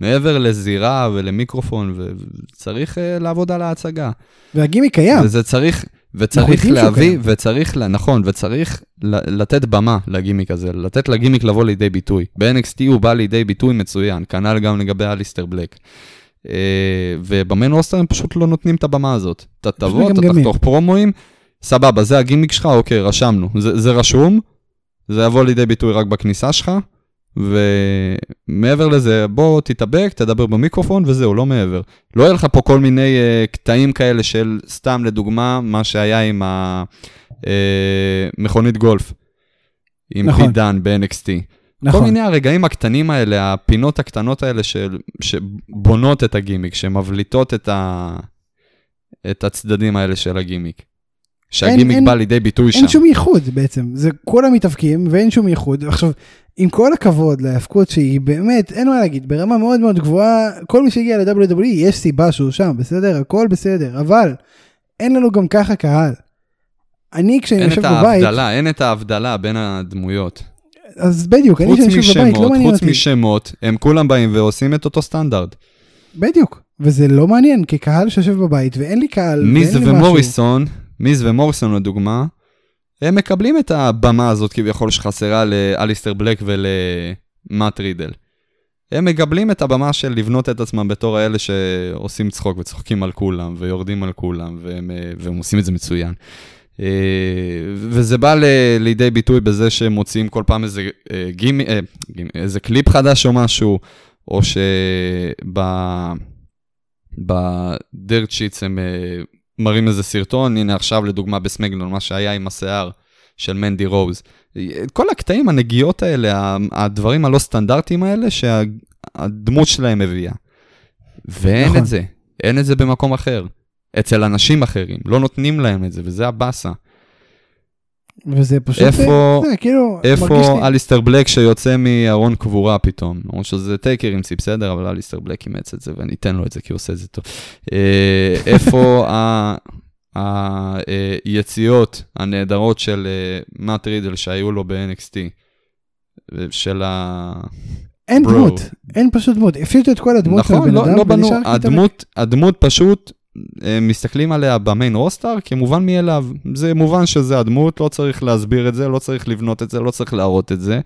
מעבר לזירה ולמיקרופון, וצריך uh, לעבוד על ההצגה. והגימיק קיים. וזה צריך, וצריך להביא, וצריך, נכון, וצריך לתת במה לגימיק הזה, לתת לגימיק לבוא לידי ביטוי. ב-NXT הוא בא לידי ביטוי מצוין, כנ"ל גם לגבי אליסטר בלק. Uh, ובמיין רוסטר הם פשוט לא נותנים את הבמה הזאת. אתה תבוא, אתה תחתוך פרומואים, סבבה, זה הגימיק שלך, אוקיי, רשמנו. זה, זה רשום, זה יבוא לידי ביטוי רק בכניסה שלך, ומעבר לזה, בוא תתאבק, תדבר במיקרופון וזהו, לא מעבר. לא יהיה לך פה כל מיני uh, קטעים כאלה של, סתם לדוגמה, מה שהיה עם המכונית uh, גולף, עם נכון. פידן ב-NXT. נכון. כל מיני הרגעים הקטנים האלה, הפינות הקטנות האלה של, שבונות את הגימיק, שמבליטות את, ה, את הצדדים האלה של הגימיק. שהגימיק בא לידי ביטוי אין שם. אין שום ייחוד בעצם, זה כולם מתאבקים ואין שום ייחוד. עכשיו, עם כל הכבוד להאבקות שהיא באמת, אין מה להגיד, ברמה מאוד מאוד גבוהה, כל מי שהגיע ל-WWE יש סיבה שהוא שם, בסדר? הכל בסדר, אבל אין לנו גם ככה קהל. אני כשאני יושב בבית... אין את ההבדלה, אין את ההבדלה בין הדמויות. אז בדיוק, אני כשאני יושב בבית, לא מעניין אותי. חוץ משמות, הם כולם באים ועושים את אותו סטנדרט. בדיוק, וזה לא מעניין, כקהל שיושב בבית ואין לי קהל, מיז ומוריסון, מיז ומוריסון לדוגמה, הם מקבלים את הבמה הזאת כביכול שחסרה לאליסטר בלק ולמאט רידל. הם מקבלים את הבמה של לבנות את עצמם בתור האלה שעושים צחוק וצוחקים על כולם ויורדים על כולם והם, והם עושים את זה מצוין. אה, וזה בא לידי ביטוי בזה שהם מוציאים כל פעם איזה, אה, גימי, אה, איזה קליפ חדש או משהו, או שב Dirt Sheets הם מראים איזה סרטון, הנה עכשיו לדוגמה בסמקדאון, מה שהיה עם השיער של מנדי רוז. כל הקטעים, הנגיעות האלה, הדברים הלא סטנדרטיים האלה שהדמות שלהם הביאה. ואין נכון. את זה, אין את זה במקום אחר. אצל אנשים אחרים, לא נותנים להם את זה, וזה הבאסה. וזה פשוט, איפה, זה, כאילו, איפה אליסטר בלק שיוצא מארון קבורה פתאום? למרות שזה טייקר ימציא בסדר, אבל אליסטר בלק אימץ את זה ואני אתן לו את זה כי הוא עושה את זה טוב. אה, איפה היציאות הנהדרות של אה, מאט רידל שהיו לו ב-NXT? של ה... אין דמות, אין פשוט דמות, הפשיטו את כל הדמות נכון, של הבן לא, אדם, לא בנו, הדמות, הדמות פשוט מסתכלים עליה במיין רוסטר כמובן מאליו. זה מובן שזה הדמות, לא צריך להסביר את זה, לא צריך לבנות את זה, לא צריך להראות את זה.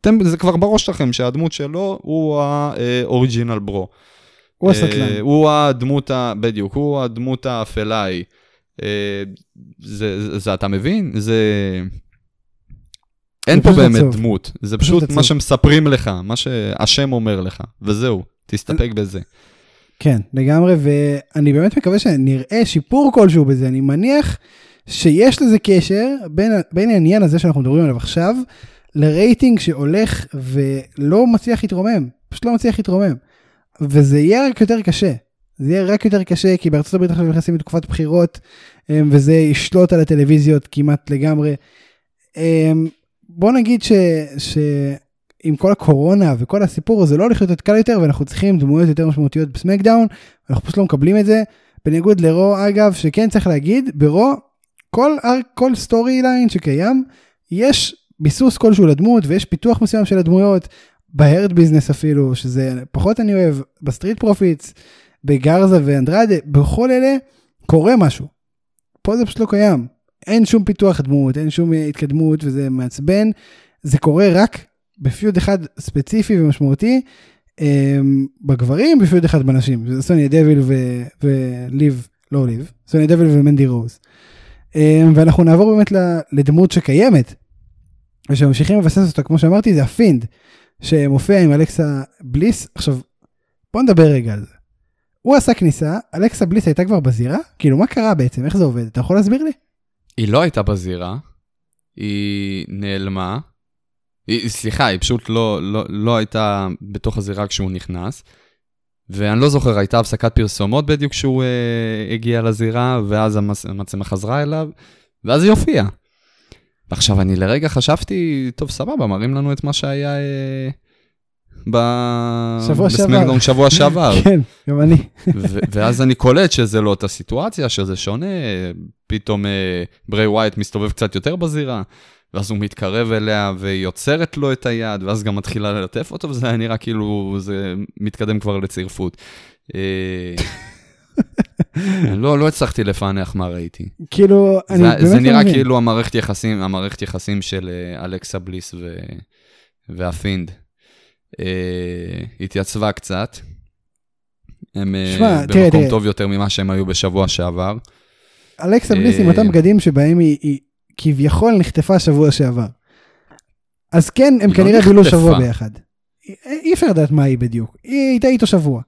אתם, זה כבר בראש שלכם שהדמות שלו הוא האוריג'ינל ברו. הוא הסטלן. הוא הדמות, ה... בדיוק, הוא הדמות האפלה ההיא. אה, זה, זה, זה, אתה מבין? זה... אין פה באמת עצוב. דמות, זה פשוט, פשוט מה שמספרים לך, מה שהשם אומר לך, וזהו, תסתפק בזה. כן, לגמרי, ואני באמת מקווה שנראה שיפור כלשהו בזה. אני מניח שיש לזה קשר בין, בין העניין הזה שאנחנו מדברים עליו עכשיו, לרייטינג שהולך ולא מצליח להתרומם, פשוט לא מצליח להתרומם. וזה יהיה רק יותר קשה. זה יהיה רק יותר קשה, כי בארצות הברית עכשיו נכנסים לתקופת בחירות, אמ, וזה ישלוט על הטלוויזיות כמעט לגמרי. אמ, בוא נגיד ש... עם כל הקורונה וכל הסיפור הזה לא הולך להיות קל יותר ואנחנו צריכים דמויות יותר משמעותיות בסמקדאון אנחנו פשוט לא מקבלים את זה. בניגוד לרו אגב שכן צריך להגיד ברו כל כל storyline שקיים יש ביסוס כלשהו לדמות ויש פיתוח מסוים של הדמויות ב Hurt Business אפילו שזה פחות אני אוהב ב Street Profits בגרזה ואנדרדה בכל אלה קורה משהו. פה זה פשוט לא קיים. אין שום פיתוח דמות אין שום התקדמות וזה מעצבן. זה קורה רק ב feud אחד ספציפי ומשמעותי, אמ, בגברים, ב feud אחד בנשים, זה סוניה דביל וליב, לא ליב, סוניה דביל ומנדי רוז. אמ, ואנחנו נעבור באמת לדמות שקיימת, ושממשיכים לבסס אותה, כמו שאמרתי, זה ה Fiend, שמופיע עם אלכסה בליס. עכשיו, בוא נדבר רגע על זה. הוא עשה כניסה, אלכסה בליס הייתה כבר בזירה? כאילו, מה קרה בעצם? איך זה עובד? אתה יכול להסביר לי? היא לא הייתה בזירה, היא נעלמה. היא, סליחה, היא פשוט לא, לא, לא הייתה בתוך הזירה כשהוא נכנס. ואני לא זוכר, הייתה הפסקת פרסומות בדיוק כשהוא אה, הגיע לזירה, ואז המצ... המצלמה חזרה אליו, ואז היא הופיעה. ועכשיו, אני לרגע חשבתי, טוב, סבבה, מראים לנו את מה שהיה אה, ב... שבוע שעבר. שבוע שעבר. כן, גם אני. ו- ואז אני קולט שזה לא אותה סיטואציה, שזה שונה, פתאום אה, ברי ווייט מסתובב קצת יותר בזירה, ואז הוא מתקרב אליה והיא יוצרת לו את היד, ואז גם מתחילה ללטף אותו, וזה היה נראה כאילו זה מתקדם כבר לצירפות. אה, לא, לא הצלחתי לפענח מה ראיתי. כאילו, אני זה, באמת זה לא נראה מבין. כאילו המערכת יחסים, המערכת יחסים של אה, אלכסה בליס ו, והפינד אה, התייצבה קצת. הם אה, תראה, במקום תראה. טוב יותר ממה שהם היו בשבוע שעבר. אלכסה בליס עם אותם בגדים שבהם היא, היא כביכול נחטפה שבוע שעבר. אז כן, הם לא כנראה בילו. שבוע ביחד. אי- אפשר לדעת מה היא בדיוק. היא הייתה איתו שבוע.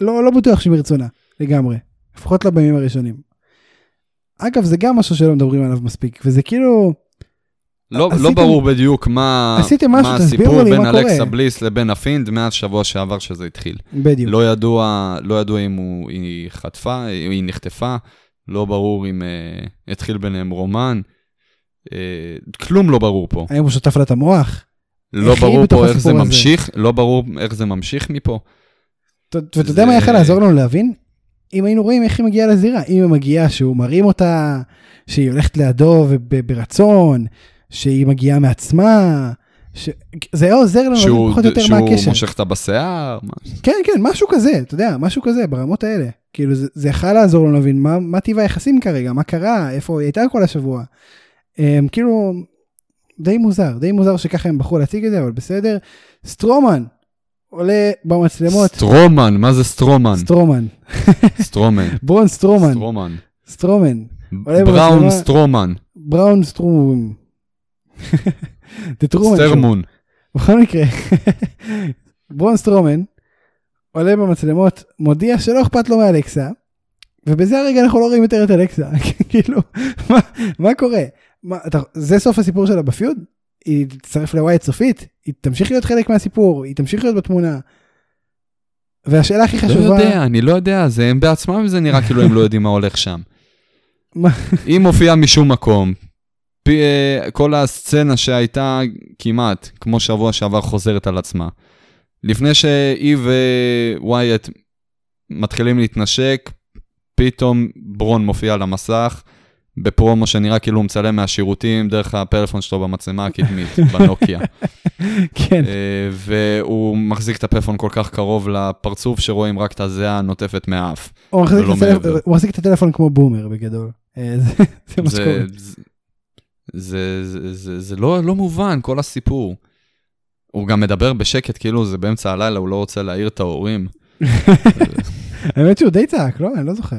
לא, לא בטוח שמרצונה, לגמרי. לפחות לא בימים הראשונים. אגב, זה גם משהו שלא מדברים עליו מספיק, וזה כאילו, לא, לא עשיתם- ברור בדיוק מה, עשיתם משהו, מה הסיפור בין מה קורה. אלכסה בליס לבין ה Fiend מאז שבוע שעבר שזה התחיל. בדיוק. לא ידוע, לא ידוע אם הוא, היא חטפה, היא נחטפה, לא ברור אם uh, התחיל ביניהם רומן. Uh, כלום לא ברור פה. האם הוא שוטף לה את המוח? לא ברור פה איך זה? ממשיך, לא ברור איך זה ממשיך מפה. ואתה יודע מה יכול לעזור לנו להבין? אם היינו רואים איך היא מגיעה לזירה, אם היא מגיעה שהוא מרים אותה, שהיא הולכת לידו ברצון, שהיא מגיעה מעצמה, ש... זה היה עוזר לנו שהוא, פחות או יותר מה שהוא הקשר. מושך אותה בשיער. כן, כן, משהו כזה, אתה יודע, משהו כזה, ברמות האלה. כאילו, זה, זה יכול לעזור לנו להבין מה, מה טיב היחסים כרגע, מה קרה, איפה היא הייתה כל השבוע. הם, כאילו, די מוזר, די מוזר שככה הם בחרו להציג את זה, אבל בסדר. סטרומן עולה במצלמות, סטרומן, מה זה סטרומן? סטרומן, סטרומן. ברון סטרומן, סטרומן. סטרומן, בראון. סטרומן. בראון סטרומן. סטרמון. בכל מקרה, ברון סטרומן עולה במצלמות, מודיע שלא אכפת לו מאלכסה, ובזה הרגע אנחנו לא רואים יותר את אלכסה. כאילו, מה, מה קורה? מה, אתה, זה סוף הסיפור שלה ב feud? היא תצטרף לוויאט סופית? היא תמשיך להיות חלק מהסיפור? היא תמשיך להיות בתמונה? והשאלה הכי לא חשובה, יודע, אני לא יודע, זה הם בעצמם זה נראה כאילו הם לא יודעים מה הולך שם. היא מופיעה משום מקום. פי, אה, כל הסצנה שהייתה כמעט, כמו שבוע שעבר, חוזרת על עצמה. לפני שהיא ווייט מתחילים להתנשק, פתאום ברון מופיע על המסך, בפרומו שנראה כאילו הוא מצלם מהשירותים דרך הפלאפון שלו במצלמה הקדמית, בנוקיה. כן, אה, והוא מחזיק את הפלאפון כל כך קרוב לפרצוף שרואים רק את הזיעה הנוטפת מהאף. הוא מחזיק את הטלפון כמו בומר בגדול. אה, זה- זה מה שקורה. זה לא, לא מובן, כל הסיפור. הוא גם מדבר בשקט, כאילו זה באמצע הלילה, הוא לא רוצה להעיר את ההורים. האמת שהוא די צעק, לא? אני לא זוכר.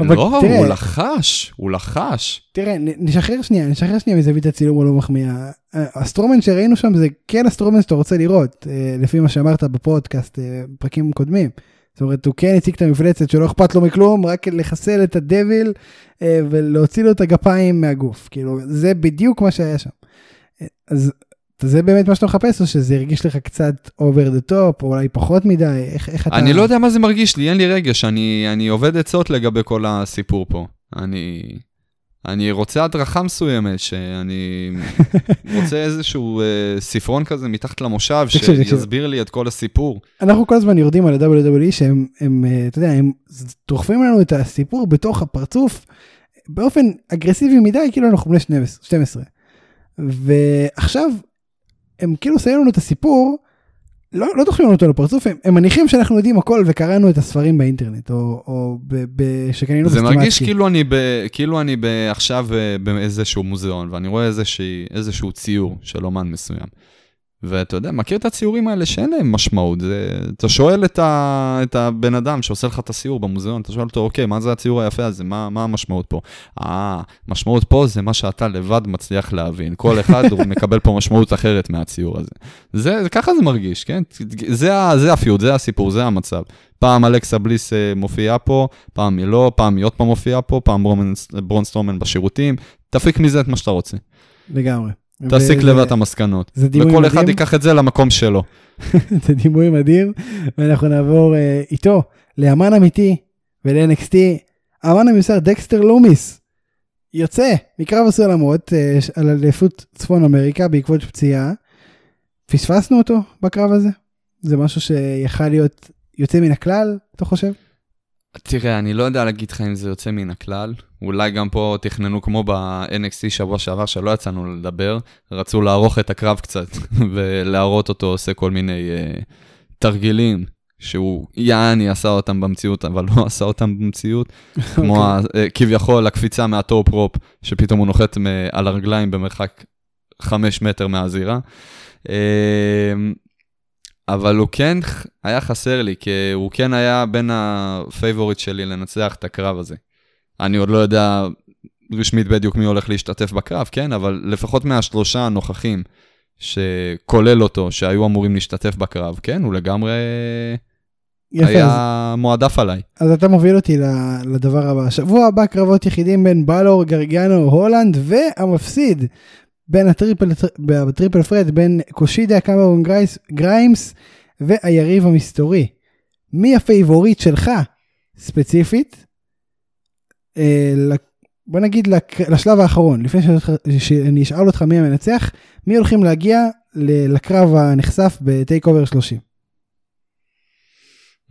אבל לא, תראה- הוא לחש, הוא לחש. תראה, נשחרר שנייה, נשחרר שנייה מזווית הצילום הלא מחמיאה. אה, הסטרומן שראינו שם זה כן הסטרומן שאתה רוצה לראות, אה, לפי מה שאמרת בפודקאסט, אה, פרקים קודמים. זאת אומרת, הוא כן הציג את המפלצת שלא אכפת לו מכלום, רק לחסל את הדביל ולהוציא לו את הגפיים מהגוף. כאילו, זה בדיוק מה שהיה שם. אז זה באמת מה שאתה מחפש, או שזה הרגיש לך קצת over the top, או אולי פחות מדי? איך, איך אתה... אני לא יודע מה זה מרגיש לי, אין לי רגש, אני, אני עובד עצות לגבי כל הסיפור פה. אני, אני רוצה הדרכה מסוימת, שאני רוצה איזשהו אה, ספרון כזה מתחת למושב. שיסביר לי את כל הסיפור. אנחנו כל הזמן יורדים על ה-WWE שהם, הם, אה, אתה יודע, הם דוחפים לנו את הסיפור בתוך הפרצוף באופן אגרסיבי מדי, כאילו אנחנו בני 12. 12. ועכשיו, הם כאילו שמים לנו את הסיפור, לא, לא דוחפים לנו אותו לפרצוף, הם, הם מניחים שאנחנו יודעים הכל וקראנו את הספרים באינטרנט, או, או ב, ב, שקנינו זה בסטימצקי. מרגיש כאילו אני, ב, כאילו אני ב, עכשיו אה, באיזשהו מוזיאון, ואני רואה איזושהי, איזשהו ציור של אומן מסוים. ואתה יודע, מכיר את הציורים האלה שאין להם משמעות. זה, אתה שואל את, ה, את הבן אדם שעושה לך את הסיור במוזיאון, אתה שואל אותו, אוקיי, מה זה הציור היפה הזה? מה, מה המשמעות פה? אה, משמעות פה זה מה שאתה לבד מצליח להבין. כל אחד הוא מקבל פה משמעות אחרת מהציור הזה. זה, זה ככה זה מרגיש, כן? זה, זה הפיוט, זה הסיפור, זה המצב. פעם אלכסה בליס אה, מופיעה פה, פעם היא לא, פעם היא עוד פעם מופיעה פה, פעם ברונסטרומן בשירותים. תפיק מזה את מה שאתה רוצה. לגמרי. תסיק לבד את המסקנות. זה דימוי וכל מדהים. אחד ייקח את זה למקום שלו. זה דימוי מדהים, ואנחנו נעבור uh, איתו לאמן אמיתי ול-NXT, האמן המיוסר דקסטר לומיס. יוצא מקרב הסולמות uh, על אליפות צפון אמריקה בעקבות פציעה. פספסנו אותו בקרב הזה? זה משהו שיכל להיות יוצא מן הכלל, אתה חושב? תראה, אני לא יודע להגיד לך אם זה יוצא מן הכלל. אולי גם פה תכננו כמו ב-NXT שבוע שעבר, שלא יצאנו לדבר, רצו לערוך את הקרב קצת, ולהראות אותו עושה כל מיני uh, תרגילים, שהוא יעני עשה אותם במציאות, אבל לא עשה אותם במציאות, כמו ה- uh, כביכול הקפיצה מהטופ רופ, שפתאום הוא נוחת על הרגליים במרחק 5 מטר מהזירה. Uh, אבל הוא כן היה חסר לי, כי הוא כן היה בין ה favorite שלי לנצח את הקרב הזה. אני עוד לא יודע רשמית בדיוק מי הולך להשתתף בקרב, כן? אבל לפחות מהשלושה הנוכחים, שכולל אותו, שהיו אמורים להשתתף בקרב, כן? הוא לגמרי יפה, אז, היה מועדף עליי. אז אתה מוביל אותי לדבר הבא. שבוע הבא קרבות יחידים בין בלור, גרגנו, הולנד והמפסיד בין ה triple, ב triple threat בין קושידה, קמרון גרייס, גריימס והיריב המסתורי. מי ה favorite שלך ספציפית? אה, בוא נגיד לשלב האחרון, לפני שאני אשאל אותך מי המנצח, מי הולכים להגיע לקרב הנחשף ב TakeOver 30.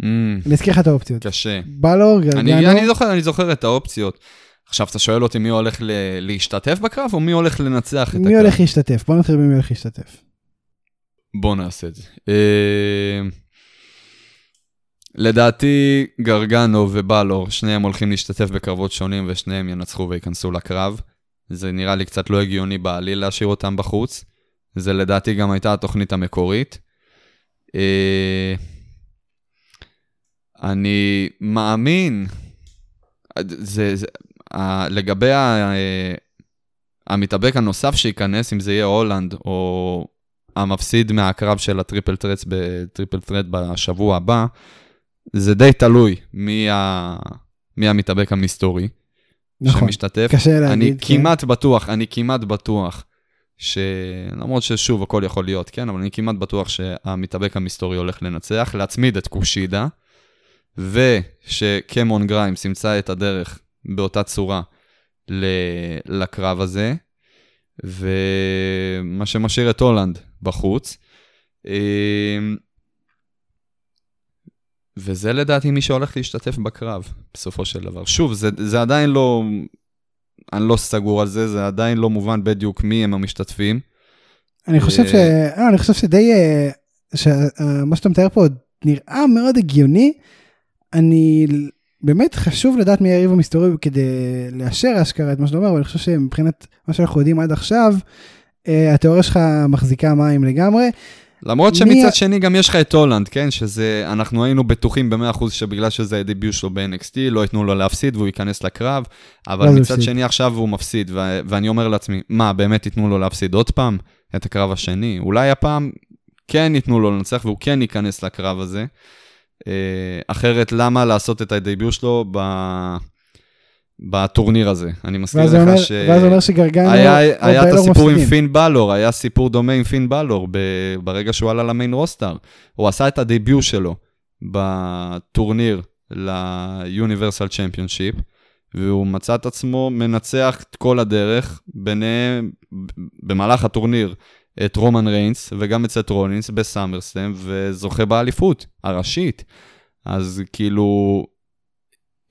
Mm, אני אזכיר לך את האופציות. קשה. בלור, גרגנו, אני, זוכר, אני זוכר את האופציות. עכשיו, אתה שואל אותי מי הולך ל- להשתתף בקרב, או מי הולך לנצח את הקרב? מי הולך להשתתף? בוא נתחיל במי הולך להשתתף. בוא נעשה את זה. לדעתי, גרגנו ובלור, שניהם הולכים להשתתף בקרבות שונים ושניהם ינצחו וייכנסו לקרב. זה נראה לי קצת לא הגיוני בעליל להשאיר אותם בחוץ. זה לדעתי גם הייתה התוכנית המקורית. אה, אני מאמין, זה, זה, לגבי ה, אה, המתאבק הנוסף שייכנס, אם זה יהיה הולנד או המפסיד מהקרב של ה triple threat ב triple threat בשבוע הבא, זה די תלוי מי, ה... מי המתאבק המסתורי נכון. שמשתתף. קשה להגיד. אני כן. כמעט בטוח, אני כמעט בטוח, ש... למרות ששוב, הכל יכול להיות, כן? אבל אני כמעט בטוח שהמתאבק המסתורי הולך לנצח, להצמיד את קושידה, ושקמון גריימס ימצא את הדרך באותה צורה ל... לקרב הזה, ומה שמשאיר את הולנד בחוץ. וזה לדעתי מי שהולך להשתתף בקרב, בסופו של דבר. שוב, זה, זה עדיין לא... אני לא סגור על זה, זה עדיין לא מובן בדיוק מי הם המשתתפים. אני חושב ש... אה, אני חושב שדי... אה, שמה שאתה מתאר פה נראה מאוד הגיוני. אני... באמת חשוב לדעת מי היריב המסתורי כדי לאשר אשכרה את מה שאתה אומר, אבל אני חושב שמבחינת מה שאנחנו יודעים עד עכשיו, אה, התיאוריה שלך מחזיקה מים לגמרי. למרות מי שמצד ה- שני גם יש לך את הולנד, כן? שזה, אנחנו היינו בטוחים ב-100% שבגלל שזה הדביוט שלו ב-NXT, לא ייתנו לו להפסיד והוא ייכנס לקרב, אבל הוא מצד הפסיד. שני עכשיו הוא מפסיד, ו- ואני אומר לעצמי, מה, באמת ייתנו לו להפסיד עוד פעם את הקרב השני? אולי הפעם כן ייתנו לו לנצח והוא כן ייכנס לקרב הזה. אה, אחרת, למה לעשות את הדביוט שלו ב... בטורניר הזה? אני מזכיר זה אומר, לך ש... ואז אומר שגרגנו היה, או היה את ביילור הסיפור עם מפסידים. פין בלור, היה סיפור דומה עם פין בלור ב- ברגע שהוא עלה למיין רוסטר. הוא עשה את הדביוט שלו בטורניר ל-Universal Championship, והוא מצא את עצמו מנצח את כל הדרך, ביניהם, במהלך הטורניר, את רומן ריינס וגם את סת' רולינס בסאמרסלאם, וזוכה באליפות הראשית. אז כאילו,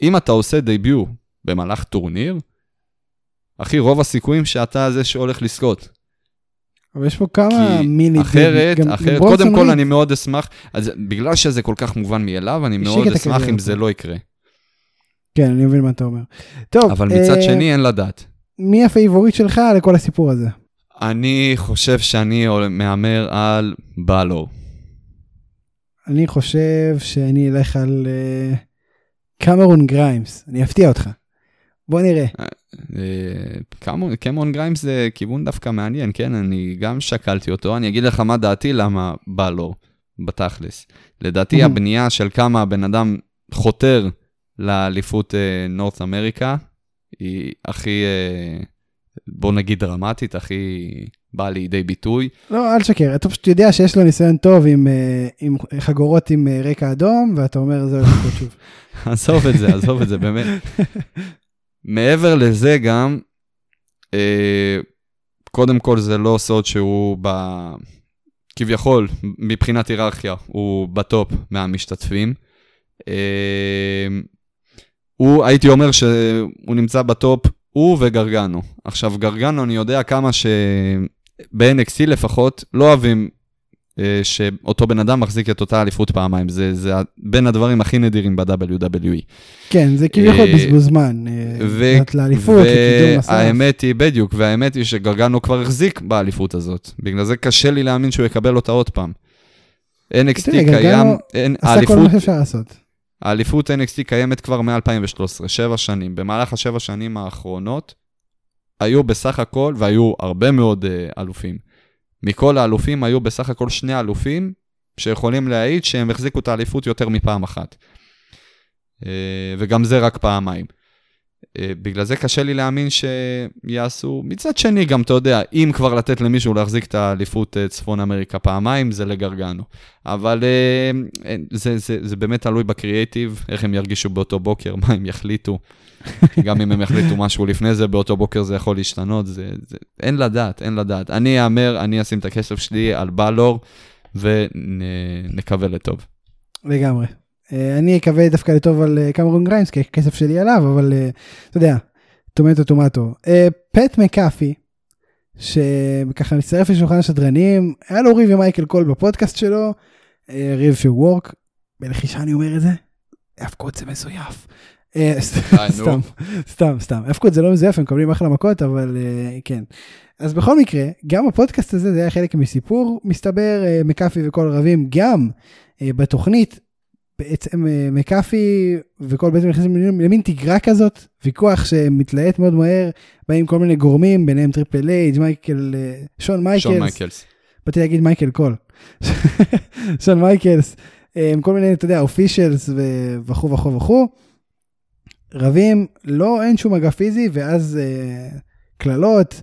אם אתה עושה debut במהלך טורניר, אחי, רוב הסיכויים שאתה זה שהולך לזכות. אבל יש פה כמה כי מיני... אחרת, גם- גם אחרת, ברונסון קודם כל. אני מאוד אשמח, אז בגלל שזה כל כך מובן מאליו, אני מאוד אשמח אם זה. לא יקרה. כן, אני מבין מה אתה אומר. טוב, אבל מצד אה, שני אין לדעת. מי ה favorite שלך לכל הסיפור הזה? אני חושב שאני מהמר על בלור. אני חושב שאני אלך על אה, קמרון גריימס, אני אפתיע אותך. בוא נראה. אה, קמרון גריימס זה כיוון דווקא מעניין, כן? אני גם שקלתי אותו, אני אגיד לך מה דעתי למה בלור, בתכלס. לדעתי הבנייה של כמה הבן אדם חותר לאליפות נורת אמריקה, היא הכי, אה, בוא נגיד דרמטית, הכי באה לידי ביטוי. לא, אל תשקר, אתה פשוט יודע שיש לו ניסיון טוב עם, אה, עם חגורות עם אה, רקע אדום, ואתה אומר, זה הולך לקרות שוב. עזוב את זה, עזוב את זה, באמת. מעבר לזה גם, קודם כל זה לא סוד שהוא ב... כביכול, מבחינת היררכיה, הוא ב top מהמשתתפים. הוא, הייתי אומר שהוא נמצא ב top, הוא וגרגנו. עכשיו, גרגנו, אני יודע כמה שב-NXT לפחות, לא אוהבים אה, שאותו בן אדם מחזיק את אותה אליפות פעמיים. זה, זה בין הדברים הכי נדירים ב-WWE. כן, זה כביכול אה, בזבוז זמן. אה, ו... לאליפות, לקידום מסך. והאמת היא, בדיוק, והאמת היא שגרגנו כבר החזיק באליפות הזאת. בגלל זה קשה לי להאמין שהוא יקבל אותה עוד פעם. NXT קיים, עשה כל מה שאפשר לעשות. האליפות NXT קיימת כבר מ-2013, שבע שנים. במהלך השבע שנים האחרונות היו בסך הכל, והיו הרבה מאוד אלופים. מכל האלופים היו בסך הכל שני אלופים שיכולים להעיד שהם החזיקו את האליפות יותר מפעם אחת. Uh, וגם זה רק פעמיים. אה, בגלל זה קשה לי להאמין שיעשו. מצד שני, גם אתה יודע, אם כבר לתת למישהו להחזיק את האליפות אה, צפון אמריקה פעמיים, זה לגרגנו. אבל אה, זה, זה, זה באמת תלוי בקריאייטיב, איך הם ירגישו באותו בוקר, מה הם יחליטו. גם אם הם יחליטו משהו לפני זה, באותו בוקר זה יכול להשתנות, זה, זה... אין לדעת, אין לדעת. אני אהמר, אני אשים את הכסף שלי על בלור, ונקווה לטוב. לגמרי. אה, אני אקווה דווקא לטוב על אה, קמרון גריימס, כי הכסף שלי עליו, אבל אה, אתה יודע, tomato tomato. פט מקאפי, שככה מצטרף לשולחן השדרנים, היה לו ריב עם מייקל קול בפודקאסט שלו, ריב של וורק, בלחישה אני אומר את זה, האבקות זה מזויף. סתם, סתם, סתם, האבקות זה לא מזויף, הם מקבלים אחלה מכות, אבל כן. אז בכל מקרה, גם הפודקאסט הזה זה היה חלק מסיפור, מסתבר, מקאפי וכל רבים, גם בתוכנית בעצם אה, מקאפי וכל בעצם נכנסים למין תגרה כזאת, ויכוח שמתלהט מאוד מהר, באים כל מיני גורמים, ביניהם טריפל אייץ', מייקל, אה, שון מייקלס. שון מייקלס. באתי להגיד מייקל קול. שון מייקלס, אה, כל מיני, אתה יודע, officials וכו' וכו' וכו'. רבים, לא, אין שום מגע פיזי, ואז קללות.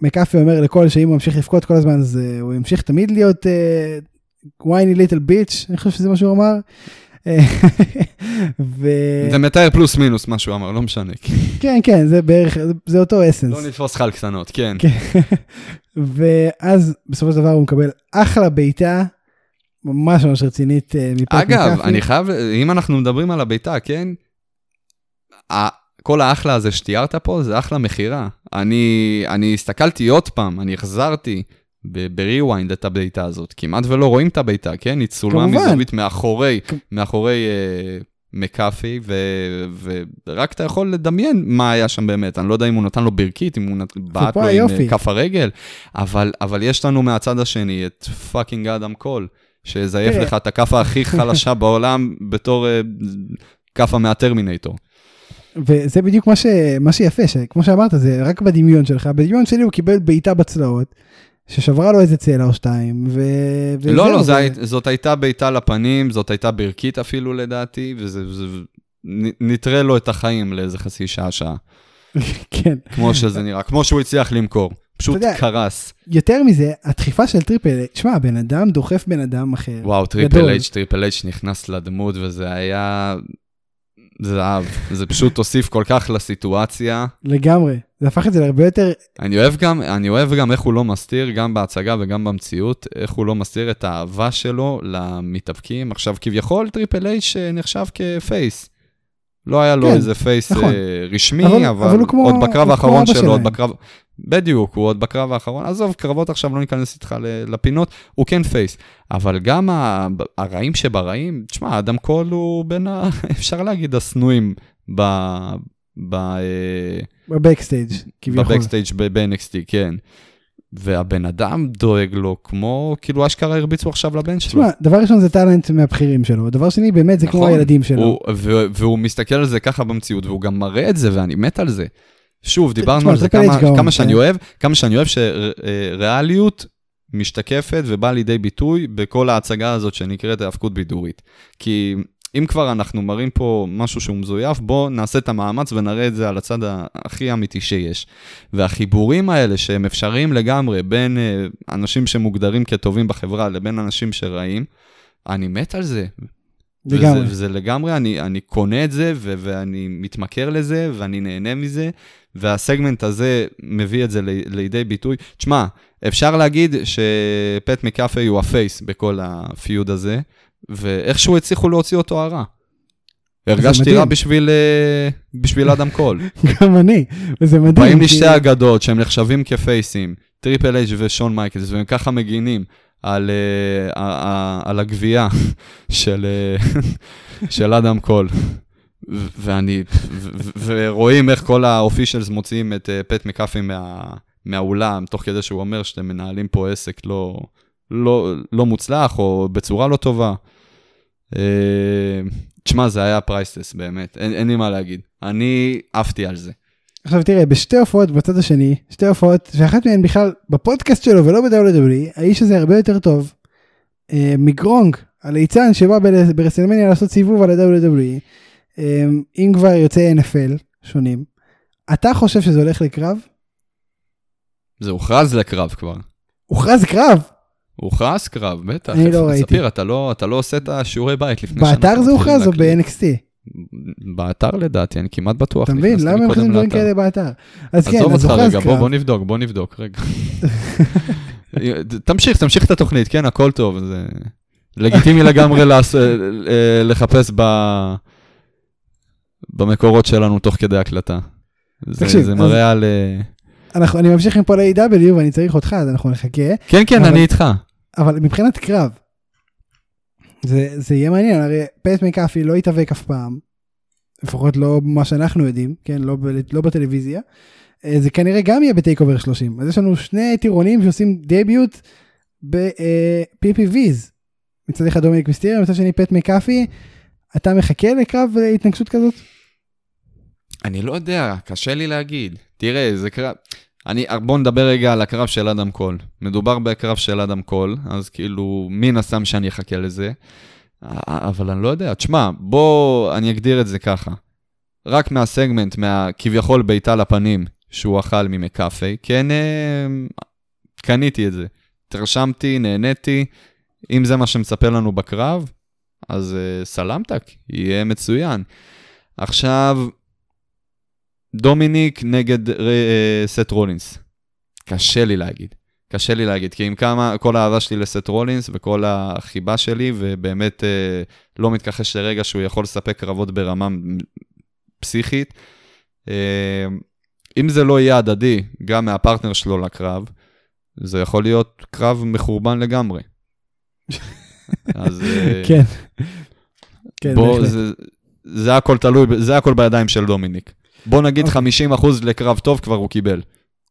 מקאפי אומר לקול שאם הוא ממשיך לבכות כל הזמן, אז הוא ימשיך תמיד להיות whiny little bitch, אני חושב שזה מה שהוא אמר. ו... זה מתאר פלוס מינוס מה שהוא אמר, לא משנה. כן, כן, זה בערך, זה אותו אסנס. לא נתפוס לך על קטנות, כן. כן. ואז בסופו של דבר הוא מקבל אחלה בעיטה, ממש ממש רצינית אה, מפט אגב, אני חייב, אם אנחנו מדברים על הבעיטה, כן? כל האחלה הזה שתיארת פה, זה אחלה מכירה. אני, אני הסתכלתי עוד פעם, אני החזרתי ב-rewind את הבעיטה הזאת. כמעט ולא רואים את הבעיטה, כן? היא צולמה מזווית מאחורי, מאחורי אה, מקאפי, ורק אתה יכול לדמיין מה היה שם באמת. אני לא יודע אם הוא נתן לו ברכית, אם הוא בעט לו עם אה, כף הרגל, אבל, אבל יש לנו מהצד השני את fucking אדם קול, שיזייף לך את הכאפה הכי חלשה בעולם בתור אה, כאפה מהטרמינטור. וזה בדיוק מה, ש... מה שיפה, שכמו שאמרת, זה רק בדמיון שלך. בדמיון שלי הוא קיבל בעיטה בצלעות, ששברה לו איזה צלע או שתיים, ו... לא, לא, ו... זאת הייתה בעיטה לפנים, זאת הייתה ברכית אפילו לדעתי, וזה זה... נטרה לו את החיים לאיזה חצי שעה, שעה. כן. כמו שזה נראה, כמו שהוא הצליח למכור. פשוט יודע, קרס. יותר מזה, הדחיפה של טריפל אייץ', שמע, בן אדם דוחף בן אדם אחר. וואו, טריפל אייץ', טריפל אייץ' נכנס לדמות, וזה היה זהב. זה פשוט הוסיף כל כך לסיטואציה. לגמרי. זה הפך את זה להרבה יותר... אני אוהב גם, אני אוהב גם איך הוא לא מסתיר, גם בהצגה וגם במציאות, איך הוא לא מסתיר את האהבה שלו למתאבקים. עכשיו, כביכול טריפל אייץ' נחשב כ face. לא היה לו כן, איזה face נכון. אה, רשמי, אבל, אבל, אבל כמו, עוד בקרב האחרון שלו, עוד בקרב... בדיוק, הוא עוד בקרב האחרון. עזוב, קרבות עכשיו לא ניכנס איתך לפינות, הוא כן face. אבל גם הרעים שברעים, תשמע, אדם קול הוא בין ה... אפשר להגיד השנואים ב... ב... בבקסטייג', כביכול. בבקסטייג' ב-NXT, כן. והבן אדם דואג לו כמו, כאילו אשכרה הרביצו עכשיו לבן שלו. תשמע, דבר ראשון זה טאלנט מהבכירים שלו, דבר שני באמת זה כמו נכון. הילדים שלו. הוא, והוא מסתכל על זה ככה במציאות, והוא גם מראה את זה, ואני מת על זה. שוב, דיברנו על זה כמה, שאני כן. אוהב, כמה שאני אוהב שריאליות משתקפת ובאה לידי ביטוי בכל ההצגה הזאת שנקראת האבקות בידורית. כי אם כבר אנחנו מראים פה משהו שהוא מזויף, בואו נעשה את המאמץ ונראה את זה על הצד הכי אמיתי שיש. והחיבורים האלה שהם אפשריים לגמרי בין אה, אנשים שמוגדרים כטובים בחברה לבין אנשים שרעים, אני מת על זה. לגמרי. וזה, וזה לגמרי, אני, אני קונה את זה, ו- ואני מתמכר לזה, ואני נהנה מזה, והסגמנט הזה מביא את זה ל- לידי ביטוי. תשמע, אפשר להגיד שפט מקאפי הוא הפייס בכל הפיוד הזה, ואיכשהו הצליחו להוציא אותו הרע. הרגשתי. רע בשביל, אה, בשביל אדם קול. גם אני, וזה מדהים. באים לי שתי אגדות שהם נחשבים כ faces, טריפל אייץ' ושון מייקלס, והם ככה מגינים על, אה, על הגבייה של, אה, של אדם קול. ואני, ורואים איך כל ה officials מוציאים את אה, פט מקאפי מה, מהאולם, תוך כדי שהוא אומר שאתם מנהלים פה עסק לא, לא, לא מוצלח או בצורה לא טובה. תשמע, זה היה priceless, באמת, אין, אין לי מה להגיד. אני עפתי על זה. עכשיו תראה, בשתי הופעות בצד השני, שתי הופעות שאחת מהן בכלל בפודקאסט שלו ולא ב-WWE, האיש הזה הרבה יותר טוב אה, מגרונק, הליצן שבא ברסלמניה לעשות סיבוב על ה-WWE, אה, אם כבר יוצאי NFL שונים. אתה חושב שזה הולך לקרב? זה הוכרז לקרב כבר. הוכרז קרב! הוכרז קרב, בטח. אני לא ראיתי. ספיר, אתה לא, אתה לא עושה את השיעורי בית לפני שאנחנו באתר זה הוכרז או. ב-NXT? באתר לדעתי, אני כמעט בטוח. אתה מבין? למה הם מכניסים דברים. כאלה באתר? אז כן, עזוב אז אותך רגע, בוא, נבדוק, בוא נבדוק, רגע. תמשיך, תמשיך את התוכנית, כן, הכל טוב. זה לגיטימי לגמרי לעש- אה, לחפש ב... במקורות שלנו תוך כדי הקלטה. זה, תקשיב, זה אז- מראה על... אה, אנחנו- אני ממשיך עם פה ל-AEW ואני צריך אותך, אז אנחנו נחכה. כן, כן, אבל- אני איתך. אבל מבחינת קרב, זה, זה יהיה מעניין, הרי פט מקאפי לא יתאבק אף פעם, לפחות לא מה שאנחנו יודעים, כן, לא, לא בטלוויזיה, אה, זה כנראה גם יהיה ב TakeOver 30, אז יש לנו שני טירונים שעושים debut ב-PPVs, מצד אחד דומיניק מיסטריו, מצד שני פט מקאפי, אתה מחכה לקרב התנגשות כזאת? אני לא יודע, קשה לי להגיד. תראה, זה קרב... אני, בוא נדבר רגע על הקרב של אדם קול. מדובר בקרב של אדם קול, אז כאילו, מן הסתם שאני אחכה לזה. אבל אני לא יודע. תשמע, בוא, אני אגדיר את זה ככה. רק מהסגמנט, מהכביכול בעיטה לפנים שהוא אכל ממקאפי, כן, אה, קניתי את זה. התרשמתי, נהניתי. אם זה מה שמצפה לנו בקרב, אז אה, סלמתק, יהיה מצוין. עכשיו, דומיניק נגד ר- אה, סט רולינס. קשה לי להגיד. קשה לי להגיד, כי עם כמה, כל האהבה שלי לסט רולינס וכל החיבה שלי, ובאמת אה, לא מתכחש לרגע שהוא יכול לספק קרבות ברמה פסיכית. אה, אם זה לא יהיה הדדי, גם מהפרטנר שלו לקרב, זה יכול להיות קרב מחורבן לגמרי. אז אה, כן. כן, בוא. זה, זה הכל תלוי, זה הכל בידיים של דומיניק. בוא נגיד אוקיי. 50% לקרב טוב כבר הוא קיבל.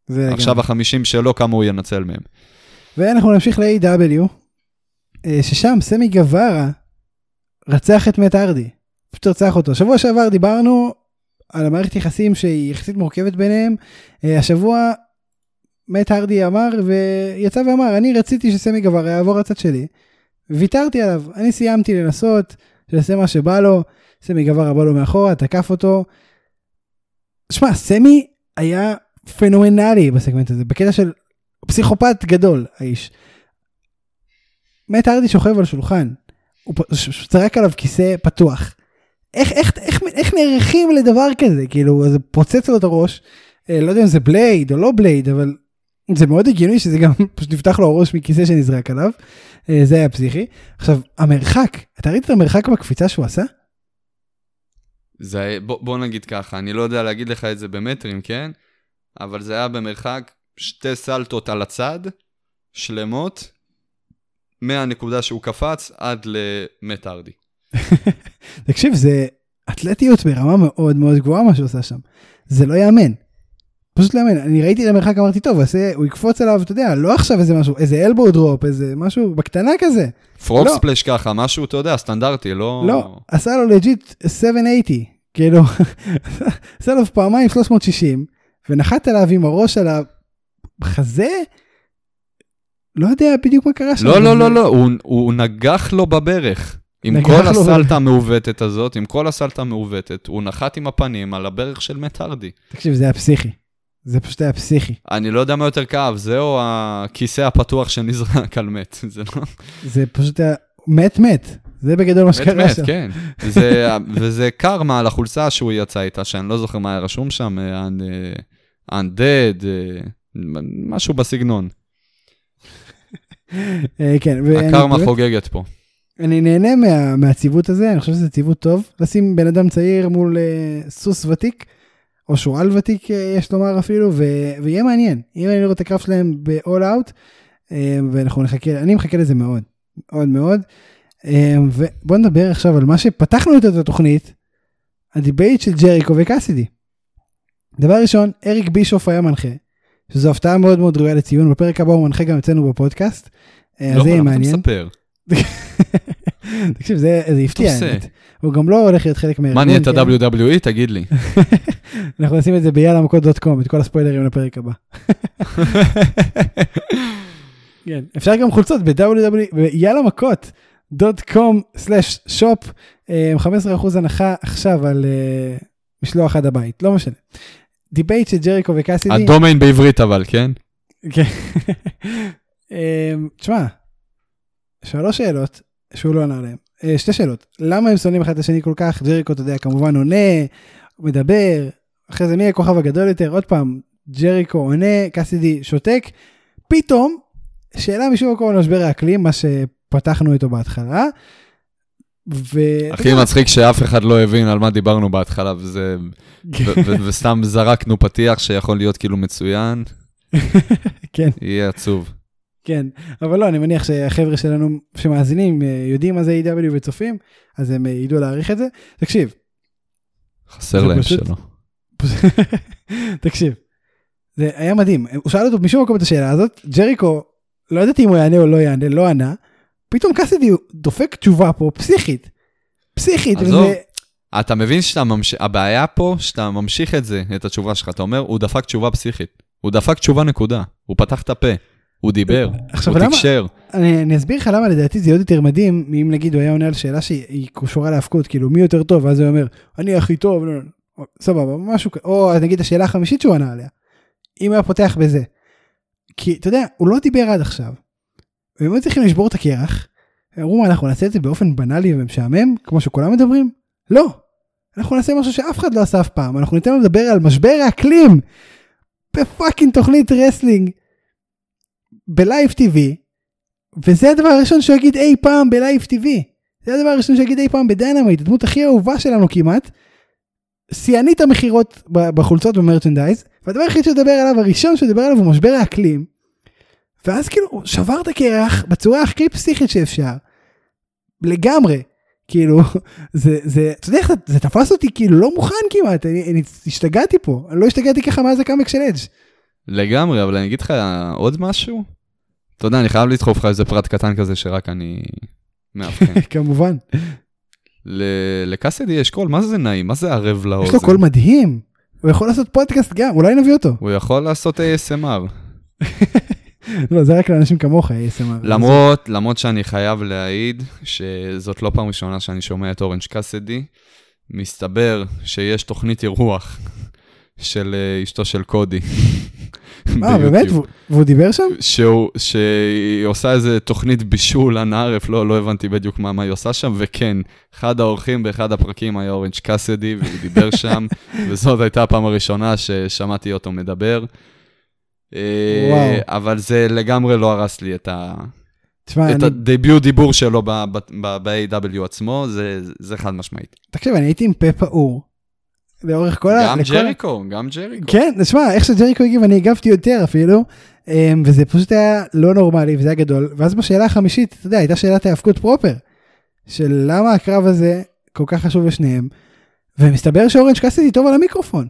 עכשיו גם. ה-50 שלו, כמה הוא ינצל מהם. ואנחנו נמשיך ל-AW, אה, ששם סמי גווארה רצח את מת ארדי. פשוט רצח אותו. שבוע שעבר דיברנו על המערכת יחסים שהיא יחסית מורכבת ביניהם. אה, השבוע מת הרדי אמר ויצא ואמר אני רציתי שסמי גווארה יעבור לצד שלי. ויתרתי עליו אני סיימתי לנסות שיעשה מה שבא לו סמי גווארה בא לו מאחורה תקף אותו. שמע סמי היה פנומנלי בסגמנט הזה בקטע של פסיכופת גדול האיש. מת הרדי שוכב על שולחן, הוא זרק עליו כיסא פתוח. איך, איך, איך, איך נערכים לדבר כזה? כאילו, זה פוצץ לו את הראש. אה, לא יודע אם זה בלייד או לא בלייד, אבל זה מאוד הגיוני שזה גם פשוט נפתח לו הראש מכיסא שנזרק עליו. אה, זה היה פסיכי. עכשיו, המרחק, אתה ראית את המרחק בקפיצה שהוא עשה? זה, בוא, בוא נגיד ככה, אני לא יודע להגיד לך את זה במטרים, כן? אבל זה היה במרחק שתי סלטות על הצד, שלמות, מהנקודה שהוא קפץ עד למאט הארדי. תקשיב, זה אתלטיות ברמה מאוד מאוד גבוהה מה שהוא עושה שם. זה לא יאמן. פשוט לאמן, אני ראיתי את המרחק, אמרתי, טוב, עשה, הוא יקפוץ עליו, אתה יודע, לא עכשיו איזה משהו, איזה elbow drop, איזה משהו בקטנה כזה. פרוק לא. ככה, משהו, אתה יודע, סטנדרטי, לא... לא, עשה לו legit 780, כאילו, עשה לו פעמיים 360, ונחת עליו עם הראש על החזה, לא יודע בדיוק מה קרה שם. לא, לא, לא, לא, הוא, הוא נגח לו בברך. עם כל הסלטה המעוותת הזאת, עם כל הסלטה המעוותת, הוא נחת עם הפנים על הברך של מת הרדי. תקשיב, זה היה פסיכי. זה פשוט היה פסיכי. אני לא יודע מה יותר כאב, זה או הכיסא הפתוח שנזרק על מת, זה לא... זה פשוט היה מת מת. זה בגדול מה מת שקרה מת, שם. כן. זה, וזה קרמה על החולצה שהוא יצא איתה, שאני לא זוכר מה היה רשום שם, אה, un- undead, אה, משהו בסגנון. אה, כן, הקרמה חוגגת פה. אני נהנה מה, מהציוות הזה, אני חושב שזה ציוות טוב. לשים בן אדם צעיר מול uh, סוס ותיק, או שועל ותיק, uh, יש לומר אפילו, ו, ויהיה מעניין. יהיה מעניין לראות את הקרב שלהם ב-all out, uh, ואנחנו נחכה, אני מחכה לזה מאוד, מאוד מאוד. Uh, ובוא נדבר עכשיו על מה שפתחנו את התוכנית, ה debate של ג'ריקו וקאסידי. דבר ראשון, אריק בישוף היה מנחה, שזו הפתעה מאוד מאוד ראויה לציון, בפרק הבא הוא מנחה גם אצלנו בפודקאסט. אה, אז לא, זה יהיה למה אתה מעניין. מספר? תקשיב, זה, זה הפתיע? האמת. הוא גם לא הולך להיות חלק מהארגון. מה, נהיית כן? WWE? תגיד לי. אנחנו נשים את זה ביאללה מכות dot com, את כל הספוילרים לפרק הבא. כן, אפשר גם חולצות ביאללה מכות dot com slash shop, 15% הנחה עכשיו על אה, משלוח עד הבית, לא משנה. debate של ג'ריקו וקאסידי. הדומיין בעברית אבל, כן? כן. אמ, תשמע, שלוש שאלות שהוא לא ענה עליהן. אה, שתי שאלות. למה הם שונאים אחד את השני כל כך? ג'ריקו, אתה יודע, כמובן עונה, מדבר, אחרי זה מי הכוכב הגדול יותר? עוד פעם, ג'ריקו עונה, קאסידי שותק. פתאום, שאלה משום מקום על משבר האקלים, מה שפתחנו איתו בהתחלה. ו... הכי מצחיק שאף אחד לא הבין על מה דיברנו בהתחלה, וזה... וסתם זרקנו פתיח שיכול להיות כאילו מצוין, כן. יהיה עצוב. כן, אבל לא, אני מניח שהחבר'ה שלנו שמאזינים אה, יודעים מה זה A.W. וצופים, אז הם אה, ידעו להעריך את זה. תקשיב, חסר להם פשוט- שלא. תקשיב, זה היה מדהים, הוא שאל אותו משום מקום את השאלה הזאת, ג'ריקו, לא ידעתי אם הוא יענה או לא יענה, לא ענה, פתאום קאסידי דופק תשובה פה פסיכית, פסיכית, עזוב. וזה, אתה מבין שאתה ממשיך, הבעיה פה, שאתה ממשיך את זה, את התשובה שלך, אתה אומר, הוא דפק תשובה פסיכית. הוא דפק תשובה נקודה. הוא פתח את הפה. הוא דיבר. עכשיו, הוא למה- תקשר. אני, אני אסביר לך למה לדעתי זה עוד יותר מדהים, אם נגיד הוא היה עונה על שאלה שהיא קשורה להפקות, כאילו מי יותר טוב, ואז הוא אומר, אני הכי טוב, לא, לא, לא, סבבה, משהו כזה, או נגיד השאלה החמישית שהוא ענה עליה, אם הוא היה פותח בזה. כי אתה יודע, הוא לא דיבר עד עכשיו. והם היו צריכים לשבור את הקרח, אמרו מה אנחנו נעשה את זה באופן בנאלי ומשעמם, כמו שכולם מדברים? לא. אנחנו נעשה משהו שאף אחד לא עשה אף פעם, אנחנו ניתן לו לדבר על משבר האקלים ב fucking תוכנית wrestling ב live TV, וזה הדבר הראשון שהוא יגיד אי פעם ב live TV. זה הדבר הראשון שהוא יגיד אי פעם בדיינמייט, הדמות הכי אהובה שלנו כמעט. שיאנית המכירות בחולצות ב merchandise, והדבר היחיד שדבר עליו, הראשון שדבר עליו הוא משבר האקלים. ואז כאילו שבר את הקרח בצורה הכי פסיכית שאפשר. לגמרי. כאילו, זה, זה, אתה יודע איך זה, זה תפס אותי כאילו לא מוכן כמעט, אני, אני השתגעתי פה, אני לא השתגעתי ככה מאז הקאמק של אדג'. לגמרי, אבל אני אגיד לך עוד משהו. אתה יודע, אני חייב לדחוף לך איזה פרט קטן כזה שרק אני מאבחן. כמובן. לקאסידי יש קול, מה זה נעים? מה זה ערב לאוזן? יש לו קול מדהים. הוא יכול לעשות פודקאסט גם, אולי נביא אותו. הוא יכול לעשות ASMR. לא, זה רק לאנשים כמוך, ASMR. למרות, למרות שאני חייב להעיד שזאת לא פעם ראשונה שאני שומע את אורנג' קאסידי, מסתבר שיש תוכנית אירוח של אה, אשתו של קודי. אה, באמת? והוא- דיבר שם? שהוא, שהיא עושה איזה תוכנית בישול אנא ערף, לא, לא הבנתי בדיוק מה, מה היא עושה שם, וכן, אחד האורחים באחד הפרקים היה אורנג' קאסדי, והוא דיבר שם, וזאת הייתה הפעם הראשונה ששמעתי אותו מדבר. אה, וואו. אבל זה לגמרי לא הרס לי את, ה... תשמע, את אני- הדביוט דיבור שלו ב-AW עצמו, זה, זה חד משמעית. תקשיב, אני הייתי עם פה פעור. לאורך כל ה... גם לכל- ג'ריקו, גם ג'ריקו. כן, תשמע, איך שג'ריקו הגיב, אני הגבתי יותר אפילו, אמ, וזה פשוט היה לא נורמלי, וזה היה גדול. ואז בשאלה החמישית, אתה יודע, הייתה שאלת ההאבקות proper, של למה הקרב הזה כל כך חשוב לשניהם, ומסתבר שאורנג' קאסידי טוב על המיקרופון.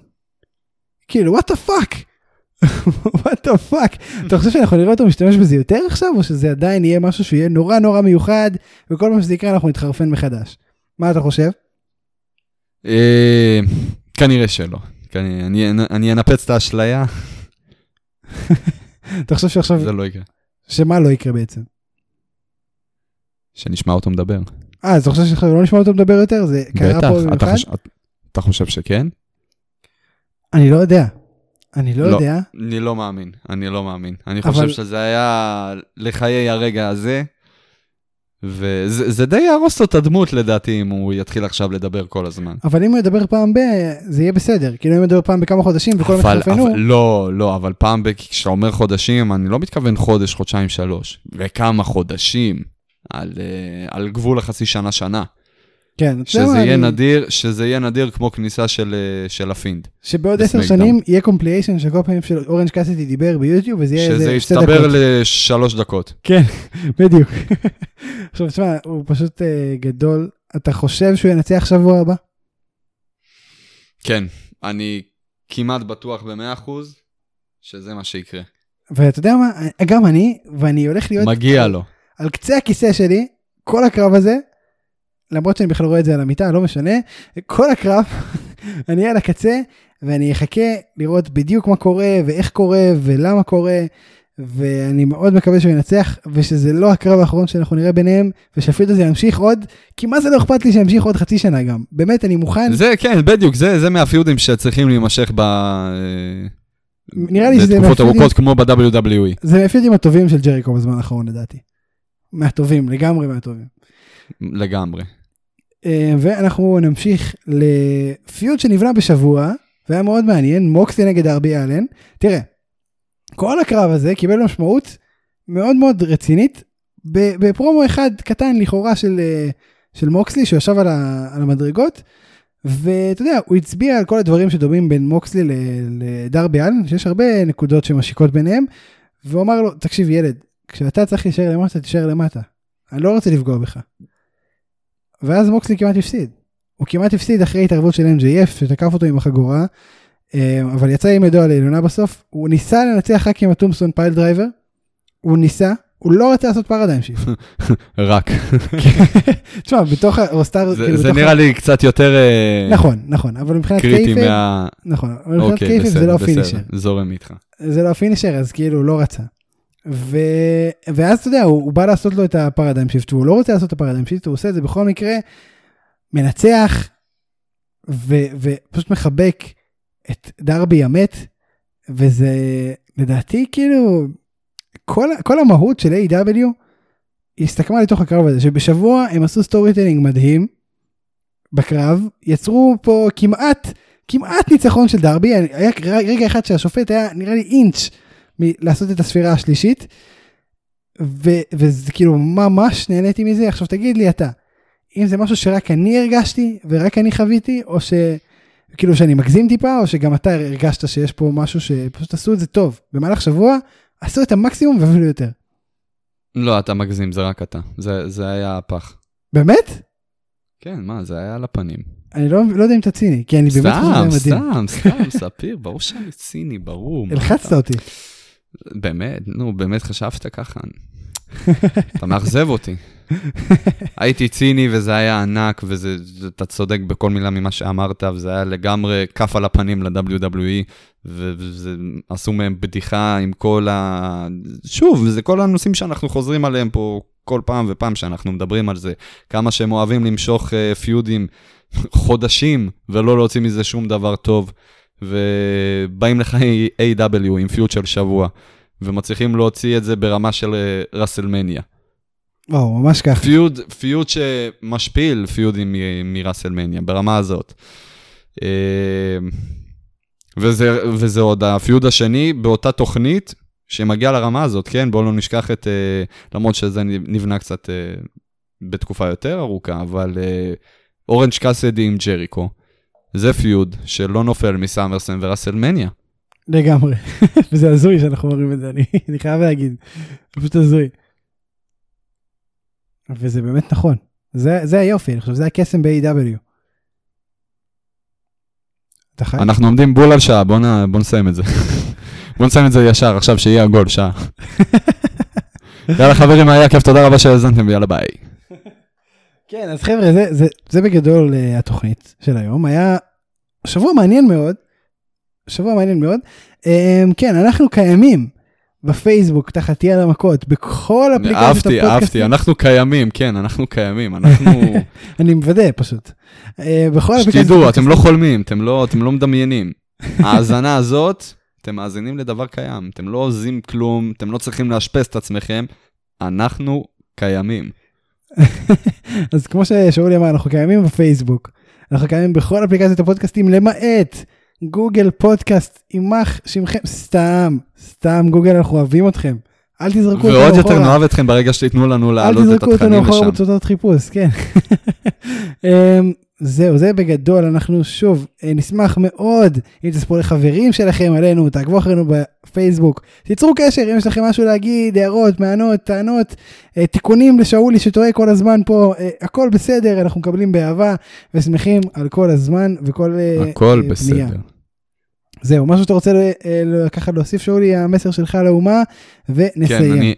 כאילו, what the fuck? What the fuck. אתה חושב שאנחנו נראה אותו משתמש בזה יותר עכשיו, או שזה עדיין יהיה משהו שיהיה נורא נורא מיוחד, וכל פעם שזה יקרה אנחנו נתחרפן מחדש? מה אתה חושב? אה, כנראה שלא. אני- אנפץ את האשליה, אתה חושב שעכשיו, זה לא יקרה. שמה לא יקרה בעצם? שנשמע אותו מדבר. אה, אז אתה חושב שעכשיו לא נשמע אותו מדבר יותר? זה קרה פה במיוחד? אתה חושב שכן? אני לא יודע. אני לא לא. יודע. אני לא מאמין, אני לא מאמין. אני אבל- חושב שזה היה לחיי הרגע הזה, וזה זה די יהרוס לו את הדמות לדעתי, אם הוא יתחיל עכשיו לדבר כל הזמן. אבל אם הוא ידבר פעם ב... זה יהיה בסדר. כאילו אם הוא ידבר פעם בכמה חודשים אבל, יתחרפנו, אבל, לא, לא, אבל פעם, ב- כשאתה אומר חודשים, אני לא מתכוון חודש, חודשיים, שלוש. וכמה חודשים. על, אה, על גבול החצי שנה, שנה. כן, שזה יהיה אני- נדיר, שזה יהיה נדיר כמו כניסה של, אה, של הפינד. שבעוד עשר. שנים יהיה compilation של כל פעמים של אורנג' קאסידי דיבר ביוטיוב, וזה יהיה שזה איזה שתי יצטבר דקות. לשלוש דקות. כן, בדיוק. עכשיו תשמע, הוא פשוט אה, גדול. אתה חושב שהוא ינצח שבוע הבא? כן, אני כמעט בטוח ב-100% שזה מה שיקרה. ואתה יודע מה, גם אני, ואני הולך להיות מגיע לו. על קצה הכיסא שלי, כל הקרב הזה, למרות שאני בכלל רואה את זה על המיטה, לא משנה, כל הקרב, אני אהיה על הקצה, ואני אחכה לראות בדיוק מה קורה, ואיך קורה, ולמה קורה, ואני מאוד מקווה שהוא ינצח, ושזה לא הקרב האחרון שאנחנו נראה ביניהם, ושהפיוד הזה ימשיך עוד, כי מה זה לא אכפת לי שימשיך עוד חצי שנה גם. באמת, אני מוכן, זה, כן, בדיוק, זה, זה מהפיודים שצריכים להימשך ב... אה, נראה לי שזה בתקופות מהפיודים- ארוכות כמו ב-WWE. זה מהפיודים הטובים של ג'ריקו בזמן האחרון לדעתי. מהטובים, לגמרי מהטובים. לגמרי. אה, ואנחנו נמשיך לפיוד שנבנה בשבוע, והיה מאוד מעניין, מוקסלי נגד ארבי אלן. תראה, כל הקרב הזה קיבל משמעות מאוד מאוד רצינית, בפרומו אחד קטן לכאורה של, אה, של מוקסלי, שהוא ישב על, על המדרגות, ואתה יודע, הוא הצביע על כל הדברים שדומים בין מוקסלי לדרבי אלן, שיש הרבה נקודות שמשיקות ביניהם, והוא אמר לו, תקשיב ילד, כשאתה צריך להישאר למטה, תישאר למטה. אני לא רוצה לפגוע בך. ואז מוקסלי כמעט הפסיד. הוא כמעט הפסיד אחרי התערבות של MJF שתקף אותו עם החגורה, אה, אבל יצא עם ידו על העליונה בסוף. הוא ניסה לנצח רק עם ה Tombstone Piledriver, הוא ניסה, הוא לא רצה לעשות Paradigm Shift. רק. תשמע, בתוך ה roster, זה, כאילו, נראה לי קצת יותר אה, נכון, נכון, אבל מבחינת kayfabe, מה... נכון, אבל מבחינת אוקיי, kayfabe זה לא בסדר, finisher. בסדר, זורם איתך. זה לא ה finisher, אז כאילו הוא לא רצה. ו... ואז אתה יודע, הוא, הוא בא לעשות לו את ה Paradigm Shift, והוא לא רוצה לעשות את ה Paradigm Shift, הוא עושה את זה בכל מקרה, מנצח, ו... ופשוט מחבק את דרבי המת, וזה לדעתי כאילו, כל, כל המהות של AEW היא הסתכמה לתוך הקרב הזה, שבשבוע הם עשו storytelling מדהים בקרב, יצרו פה כמעט, כמעט ניצחון של דרבי, היה רגע אחד שהשופט היה נראה לי אינץ' מלעשות את הספירה השלישית, ו- וזה כאילו ממש נהניתי מזה, עכשיו תגיד לי אתה, אם זה משהו שרק אני הרגשתי ורק אני חוויתי, או ש... כאילו שאני מגזים טיפה, או שגם אתה הרגשת שיש פה משהו שפשוט עשו את זה טוב. במהלך שבוע עשו את המקסימום ואפילו יותר. לא, אתה מגזים, זה רק אתה. זה, זה היה הפח. באמת? כן, מה, זה היה על הפנים. אני לא, לא יודע אם אתה ציני, כי אני באמת חושב שזה סתם, מדהים. סתם, סתם, ספיר, ברור שאני ציני, ברור. הלחצת אותי. באמת, נו, באמת חשבת ככה? אתה מאכזב אותי. הייתי ציני וזה היה ענק, ואתה צודק בכל מילה ממה שאמרת, וזה היה לגמרי כף על הפנים ל-WWE, ועשו מהם בדיחה עם כל ה... שוב, זה כל הנושאים שאנחנו חוזרים עליהם פה כל פעם ופעם שאנחנו מדברים על זה. כמה שהם אוהבים למשוך uh, פיודים חודשים, ולא להוציא מזה שום דבר טוב, ובאים לך A.W. עם פיוד של שבוע. ומצליחים להוציא את זה ברמה של אה, ראסלמניה. וואו, ממש ככה. פיוד, פיוד שמשפיל פיודים מ- מראסלמניה, ברמה הזאת. אה, וזה, וזה עוד הפיוד השני באותה תוכנית שמגיע לרמה הזאת, כן? בואו לא נשכח את, אה, למרות שזה נבנה קצת אה, בתקופה יותר ארוכה, אבל אה, אורנג' קאסדי עם ג'ריקו, זה פיוד שלא נופל מסאמרסן וראסלמניה. לגמרי. וזה הזוי שאנחנו אומרים את זה, אני, אני חייב להגיד. זה פשוט הזוי. וזה באמת נכון. זה, זה היופי, אני חושב, זה הקסם ב-AW. אתה חי? אנחנו עומדים בול על שעה, בואו נ, בוא נסיים את זה. בוא נסיים את זה ישר, עכשיו שיהיה עגול, שעה. יאללה חברים, היה כיף, תודה רבה שהאזנתם, ויאללה ביי. כן, אז חבר'ה, זה, זה, זה בגדול uh, התוכנית של היום. היה שבוע מעניין מאוד. שבוע מעניין מאוד. Um, כן, אנחנו קיימים בפייסבוק תחת יד המכות, בכל אפליקציות אהבתי, אהבתי, אנחנו קיימים, כן, אנחנו קיימים, אנחנו... אני מוודא פשוט. Uh, בכל אפליקציות שתדעו, אתם לא חולמים, אתם לא, אתם לא מדמיינים. ההאזנה הזאת, אתם מאזינים לדבר קיים, אתם לא עוזים כלום, אתם לא צריכים לאשפז את עצמכם, אנחנו קיימים. אז כמו ששאולי אמר, אנחנו קיימים בפייסבוק, אנחנו קיימים בכל אפליקציות הפודקאסטים, למעט גוגל פודקאסט, יימח שמכם, סתם, סתם גוגל, אנחנו אוהבים אתכם. אל תזרקו אותנו אחורה. ועוד יותר נאהב אתכם ברגע שתיתנו לנו להעלות את התכנים לשם. אל תזרקו אותנו אחורה בתוצאות חיפוש, כן. זהו, זה בגדול, אנחנו שוב אה, נשמח מאוד אם תספרו לחברים שלכם עלינו, תעקבו אחרינו בפייסבוק, תיצרו קשר אם יש לכם משהו להגיד, הערות, מענות, טענות, אה, תיקונים לשאולי שטועה כל הזמן פה, אה, הכל בסדר, אנחנו מקבלים באהבה ושמחים על כל הזמן וכל הכל פנייה. בסדר. זהו, משהו שאתה רוצה ככה להוסיף שאולי, המסר שלך לאומה, ונסיים. כן, אני,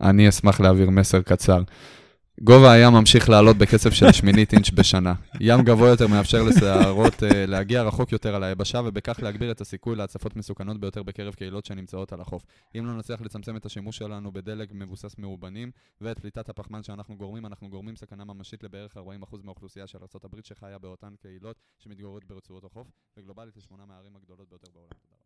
אני אשמח להעביר מסר קצר. גובה הים ממשיך לעלות בקצב של שמינית אינץ' בשנה. ים גבוה יותר מאפשר לסערות uh, להגיע רחוק יותר על היבשה, ובכך להגביר את הסיכוי להצפות מסוכנות ביותר בקרב קהילות שנמצאות על החוף. אם לא נצליח לצמצם את השימוש שלנו בדלק מבוסס מאובנים, ואת פליטת הפחמן שאנחנו גורמים, אנחנו גורמים סכנה ממשית לבערך 40% מהאוכלוסייה של ארה"ב שחיה באותן קהילות שמתגוררות ברצועות החוף, וגלובלית לשמונה מהערים הגדולות ביותר בעולם.